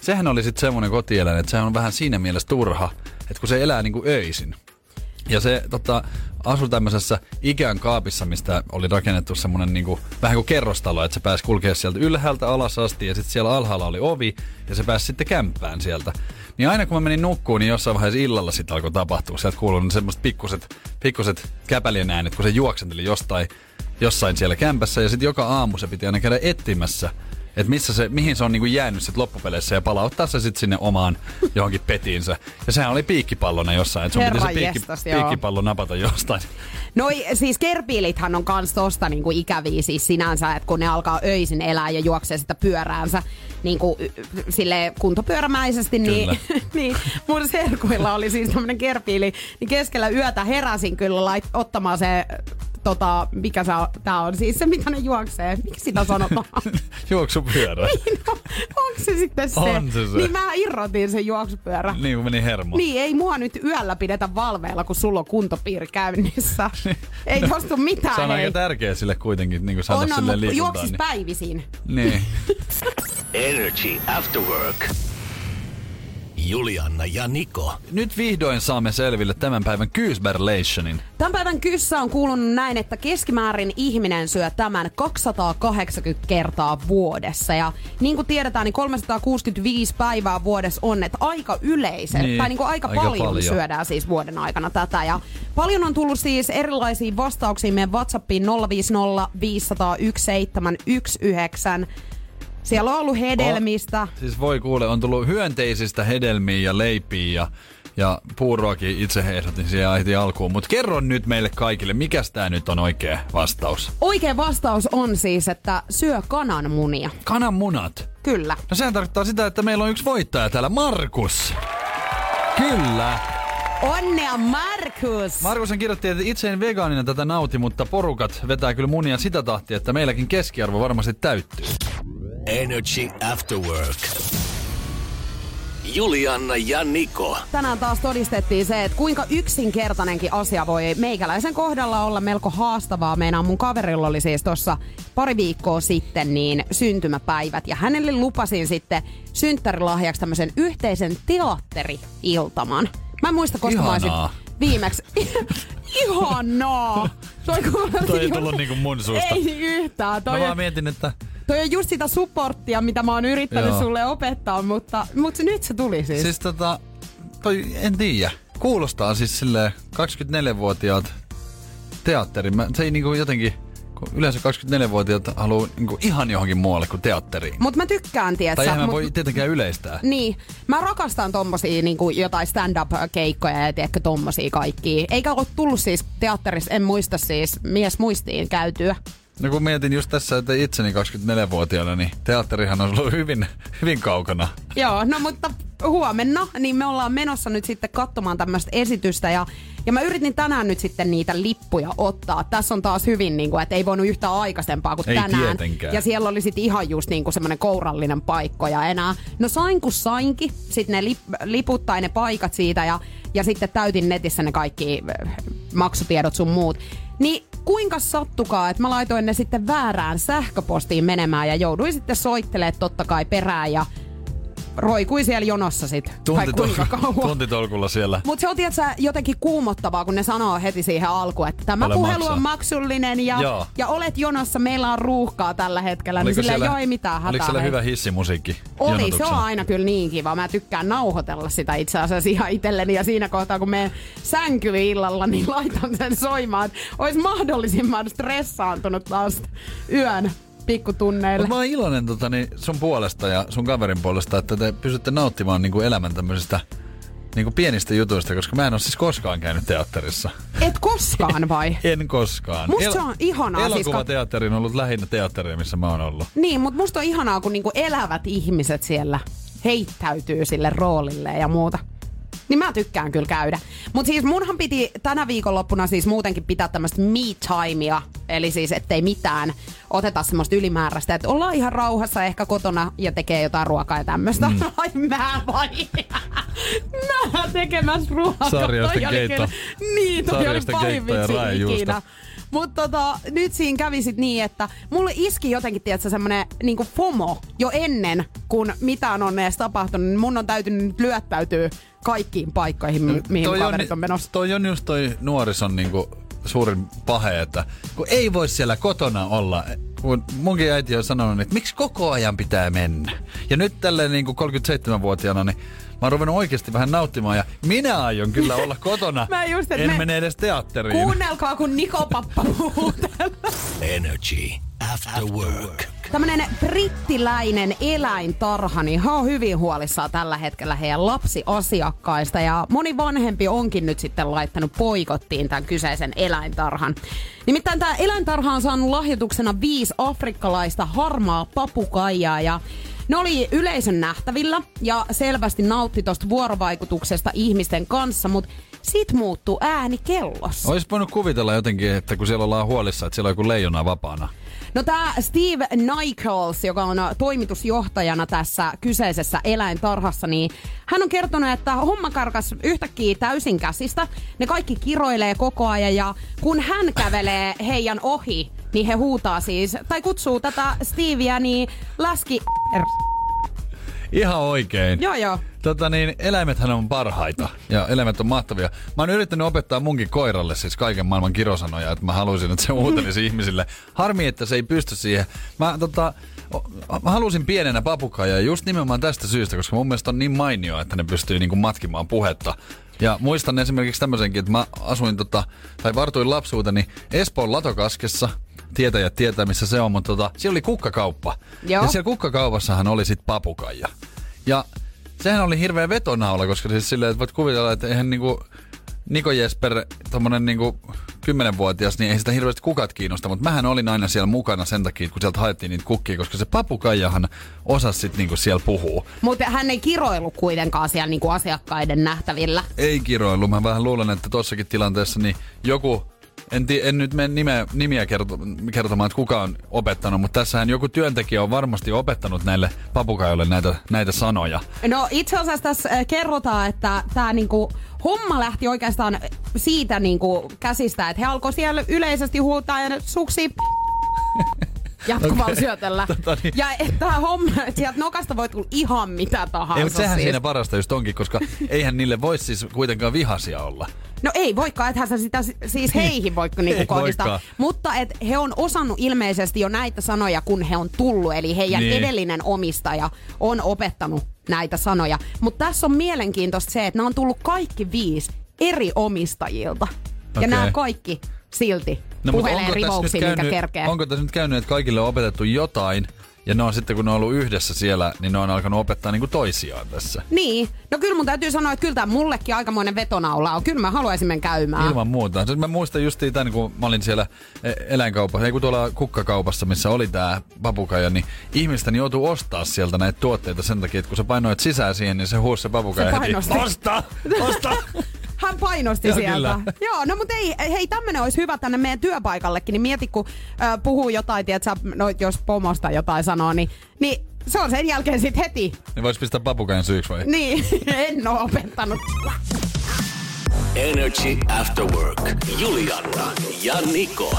sehän oli sitten semmonen kotieläin, että sehän on vähän siinä mielessä turha, että kun se elää niinku öisin. Ja se tota, asui tämmöisessä Ikean kaapissa, mistä oli rakennettu semmoinen niinku, vähän kuin kerrostalo, että se pääsi kulkea sieltä ylhäältä alas asti ja sitten siellä alhaalla oli ovi ja se pääsi sitten kämppään sieltä. Niin aina kun mä menin nukkuun, niin jossain vaiheessa illalla sitten alkoi tapahtua. Sieltä kuului ne semmoiset pikkuset, pikkuset käpälien äänet, kun se juoksenteli jostain, jossain siellä kämpässä ja sitten joka aamu se piti aina käydä etsimässä että missä se, mihin se on niinku jäänyt sit loppupeleissä ja palauttaa se sitten sinne omaan johonkin petiinsä. Ja sehän oli piikkipallona jossain, että sun piti se piikki, jestas, piikkipallo napata jostain. Noi siis kerpiilithän on kans tosta niinku ikäviä siis sinänsä, että kun ne alkaa öisin elää ja juoksee sitä pyöräänsä niinku sille kuntopyörämäisesti, niin, niin mun serkuilla oli siis tämmönen kerpiili, niin keskellä yötä heräsin kyllä lait, ottamaan se tota, mikä se on, tää on siis se, mitä ne juoksee. Miksi sitä sanotaan? Juoksupyörä. Niin, no, onko se sitten se? On se se. Niin mä irrotin sen juoksupyörä. niin kun meni hermo. Niin, ei mua nyt yöllä pidetä valveilla, kun sulla on kuntopiiri käynnissä. ei tostu mitään, Se on hei. aika tärkeä sille kuitenkin niin saada on, on, silleen mutta liikuntaa. juoksis Niin. päivisin. niin. Energy After Work. Julianna ja Niko. Nyt vihdoin saamme selville tämän päivän Kyysberlationin. Tämän päivän kyssä on kuulunut näin, että keskimäärin ihminen syö tämän 280 kertaa vuodessa. Ja niin kuin tiedetään, niin 365 päivää vuodessa on, että aika yleisen, Niin, tai niin kuin aika, aika paljon, paljon. syödään siis vuoden aikana tätä. Ja paljon on tullut siis erilaisia vastauksia meidän WhatsAppiin 050 501 719. Siellä on ollut hedelmistä. Siis voi kuule, on tullut hyönteisistä hedelmiä ja leipiä ja, ja puuroakin itse heisatin siihen heti alkuun. Mutta kerro nyt meille kaikille, mikä tämä nyt on oikea vastaus? Oikea vastaus on siis, että syö kananmunia. Kananmunat. Kyllä. No sehän tarkoittaa sitä, että meillä on yksi voittaja täällä, Markus. Kyllä. Onnea Markus! Markus kirjoitti, että itse en vegaanina tätä nauti, mutta porukat vetää kyllä munia sitä tahtia, että meilläkin keskiarvo varmasti täyttyy. Energy After Work. Julianna ja Niko. Tänään taas todistettiin se, että kuinka yksinkertainenkin asia voi meikäläisen kohdalla olla melko haastavaa. Meinaan mun kaverilla oli siis tuossa pari viikkoa sitten niin syntymäpäivät ja hänelle lupasin sitten synttärilahjaksi tämmöisen yhteisen teatteri-iltaman. Mä en muista, koska mä olisin Ihanaa. viimeksi... Ihanaa! Toi, Toi ei tullut niinku mun suusta. Ei yhtään. Toi Mä vaan mietin, että Toi on just sitä supporttia, mitä mä oon yrittänyt Joo. sulle opettaa, mutta, mutta nyt se tuli siis. Siis tota, toi en tiedä. Kuulostaa siis silleen 24-vuotiaat teatteri. Mä, se ei niinku jotenkin, kun yleensä 24-vuotiaat haluaa niinku ihan johonkin muualle kuin teatteriin. Mut mä tykkään, Tai tietsä. eihän mä mut- voi tietenkään yleistää. Niin, mä rakastan tommosia niinku jotain stand-up-keikkoja ja tiedätkö tommosia kaikkia. Eikä ole tullut siis teatterissa, en muista siis mies muistiin käytyä. No kun mietin just tässä, että itseni 24-vuotiaana, niin teatterihan on ollut hyvin, hyvin kaukana. Joo, no mutta huomenna, niin me ollaan menossa nyt sitten katsomaan tämmöistä esitystä ja, ja mä yritin tänään nyt sitten niitä lippuja ottaa. Tässä on taas hyvin, niin kuin, että ei voinut yhtään aikaisempaa kuin Ei tänään. tietenkään. Ja siellä oli sitten ihan just niin kuin semmoinen kourallinen paikko ja enää. No sain kun sainkin, sitten ne lip, liput tai ne paikat siitä ja, ja sitten täytin netissä ne kaikki äh, maksutiedot sun muut. Niin kuinka sattukaa, että mä laitoin ne sitten väärään sähköpostiin menemään ja jouduin sitten soittelemaan totta kai perään ja roikui siellä jonossa sit. Tai kuinka kauan. tuntitolkulla siellä. Mutta se on tietysti jotenkin kuumottavaa, kun ne sanoo heti siihen alkuun, että tämä Ole puhelu maksaa. on maksullinen ja, Joo. ja olet jonossa, meillä on ruuhkaa tällä hetkellä. niin silleen, joo, ei mitään hätää. oliko siellä hei. hyvä hissimusiikki? Oli, se on aina kyllä niin kiva. Mä tykkään nauhoitella sitä itse asiassa ihan itselleni ja siinä kohtaa, kun me sänkyy illalla, niin laitan sen soimaan. Ois mahdollisimman stressaantunut taas yön pikkutunneille. Mut mä oon iloinen tota, niin sun puolesta ja sun kaverin puolesta, että te pystytte nauttimaan niin kuin elämän tämmöisistä niin kuin pienistä jutuista, koska mä en ole siis koskaan käynyt teatterissa. Et koskaan vai? En koskaan. Musta se on ihanaa, siis Elokuvateatteri on ollut lähinnä teatteria, missä mä oon ollut. Niin, mutta musta on ihanaa, kun niinku elävät ihmiset siellä heittäytyy sille roolille ja muuta. Niin mä tykkään kyllä käydä. Mutta siis munhan piti tänä viikonloppuna siis muutenkin pitää tämmöistä me-timea. Eli siis ettei mitään oteta semmoista ylimääräistä. Että ollaan ihan rauhassa ehkä kotona ja tekee jotain ruokaa ja tämmöistä. Mm. Ai mä vai? mä tekemässä ruokaa. Oli keitto. Niin, toi oli Sarjasten pahin vitsi ikinä. Mutta tota, nyt siinä kävi sit niin, että mulle iski jotenkin, tiedätkö, semmonen niinku FOMO jo ennen, kun mitään on edes tapahtunut. Niin mun on täytynyt nyt lyöttäytyä kaikkiin paikkoihin, mi- mihin Toi kaverit on menossa. Toi on just toi nuorison niinku suurin pahe, että kun ei voi siellä kotona olla. Kun munkin äiti on sanonut, että miksi koko ajan pitää mennä. Ja nyt tälleen niinku 37-vuotiaana, niin mä oon ruvennut oikeasti vähän nauttimaan. Ja minä aion kyllä olla kotona. Mä just, en me- mene edes teatteriin. Kuunnelkaa, kun Nikopappa puhuu täällä. Energy After Work. Tämmönen brittiläinen eläintarha, niin he on hyvin huolissaan tällä hetkellä heidän lapsiasiakkaista. Ja moni vanhempi onkin nyt sitten laittanut poikottiin tämän kyseisen eläintarhan. Nimittäin tämä eläintarha on saanut lahjoituksena viisi afrikkalaista harmaa papukaijaa ja ne oli yleisön nähtävillä ja selvästi nautti tosta vuorovaikutuksesta ihmisten kanssa, mutta sit muuttuu ääni kellossa. Ois voinut kuvitella jotenkin, että kun siellä ollaan huolissa, että siellä on joku leijona vapaana. No tämä Steve Nichols, joka on toimitusjohtajana tässä kyseisessä eläintarhassa, niin hän on kertonut, että homma karkas yhtäkkiä täysin käsistä. Ne kaikki kiroilee koko ajan ja kun hän kävelee heidän ohi, niin he huutaa siis, tai kutsuu tätä Stevieä niin läski... Ihan oikein. Joo, joo. Tota niin, eläimethän on parhaita ja eläimet on mahtavia. Mä oon yrittänyt opettaa munkin koiralle siis kaiken maailman kirosanoja, että mä haluaisin, että se uutelisi ihmisille. Harmi, että se ei pysty siihen. Mä tota, mä halusin pienenä papukaja just nimenomaan tästä syystä, koska mun mielestä on niin mainio, että ne pystyy niinku matkimaan puhetta. Ja muistan esimerkiksi tämmöisenkin, että mä asuin tota, tai vartuin lapsuuteni Espoon Latokaskessa, tietäjät tietää missä se on, mutta tota, siellä oli kukkakauppa. Joo. Ja siellä kukkakaupassahan oli sit papukaija. Ja sehän oli hirveä vetonaula, koska siis silleen, että voit kuvitella, että eihän niinku Niko Jesper, tommonen niinku kymmenenvuotias, niin ei sitä hirveästi kukat kiinnosta, mutta mähän olin aina siellä mukana sen takia, kun sieltä haettiin niitä kukkia, koska se papukaijahan osasi sit niinku siellä puhuu. Mutta hän ei kiroilu kuitenkaan siellä niinku asiakkaiden nähtävillä. Ei kiroilu, mä vähän luulen, että tossakin tilanteessa niin joku en, tii, en nyt mene nimeä, nimiä kerto, kertomaan, että kuka on opettanut, mutta tässähän joku työntekijä on varmasti opettanut näille papukajoille näitä, näitä sanoja. No itse asiassa tässä äh, kerrotaan, että tämä niinku homma lähti oikeastaan siitä niinku käsistä, että he alkoi siellä yleisesti huutaa ja suksi jatkuvalla Okei. syötöllä. Tota niin. Ja tämä homma, että sieltä nokasta voi tulla ihan mitä tahansa. Ei, mutta sehän siis. siinä parasta just onkin, koska eihän niille voi siis kuitenkaan vihasia olla. No ei voikaan, ethän sä sitä si- siis heihin voi niinku kohdistaa. Mutta et he on osannut ilmeisesti jo näitä sanoja, kun he on tullut. Eli heidän Niin. niin. edellinen omistaja on opettanut näitä sanoja. Mutta tässä on mielenkiintoista se, että nämä on tullut kaikki viisi eri omistajilta. Ja Okei. nämä kaikki silti no, puhelee rivouksiin, minkä kerkee. onko tässä nyt käynyt, että kaikille on opetettu jotain, ja ne on sitten kun ne on ollut yhdessä siellä, niin ne on alkanut opettaa niinku toisiaan tässä. Niin, no kyllä mun täytyy sanoa, että kyllä tämä mullekin aikamoinen vetonaula on. Kyllä mä haluaisin mennä käymään. Ilman muuta. Siis mä muistan just tämän, kun mä olin siellä e- eläinkaupassa, ei kun tuolla kukkakaupassa, missä oli tää papukaija, niin ihmisten joutuu ostaa sieltä näitä tuotteita sen takia, että kun sä painoit sisään siihen, niin se huusi se papukaija Se heti. Osta! Osta! Hän painosti Joo, sieltä. kyllä. Joo, no mutta ei, hei, tämmönen olisi hyvä tänne meidän työpaikallekin, niin mieti, kun äh, puhuu jotain, tiedätkö, no jos pomosta jotain sanoo, niin, niin se on sen jälkeen sitten heti. Niin vois pistää papukaijan syyksi vai? Niin, en ole opettanut. Energy After Work. Juliana ja Niko.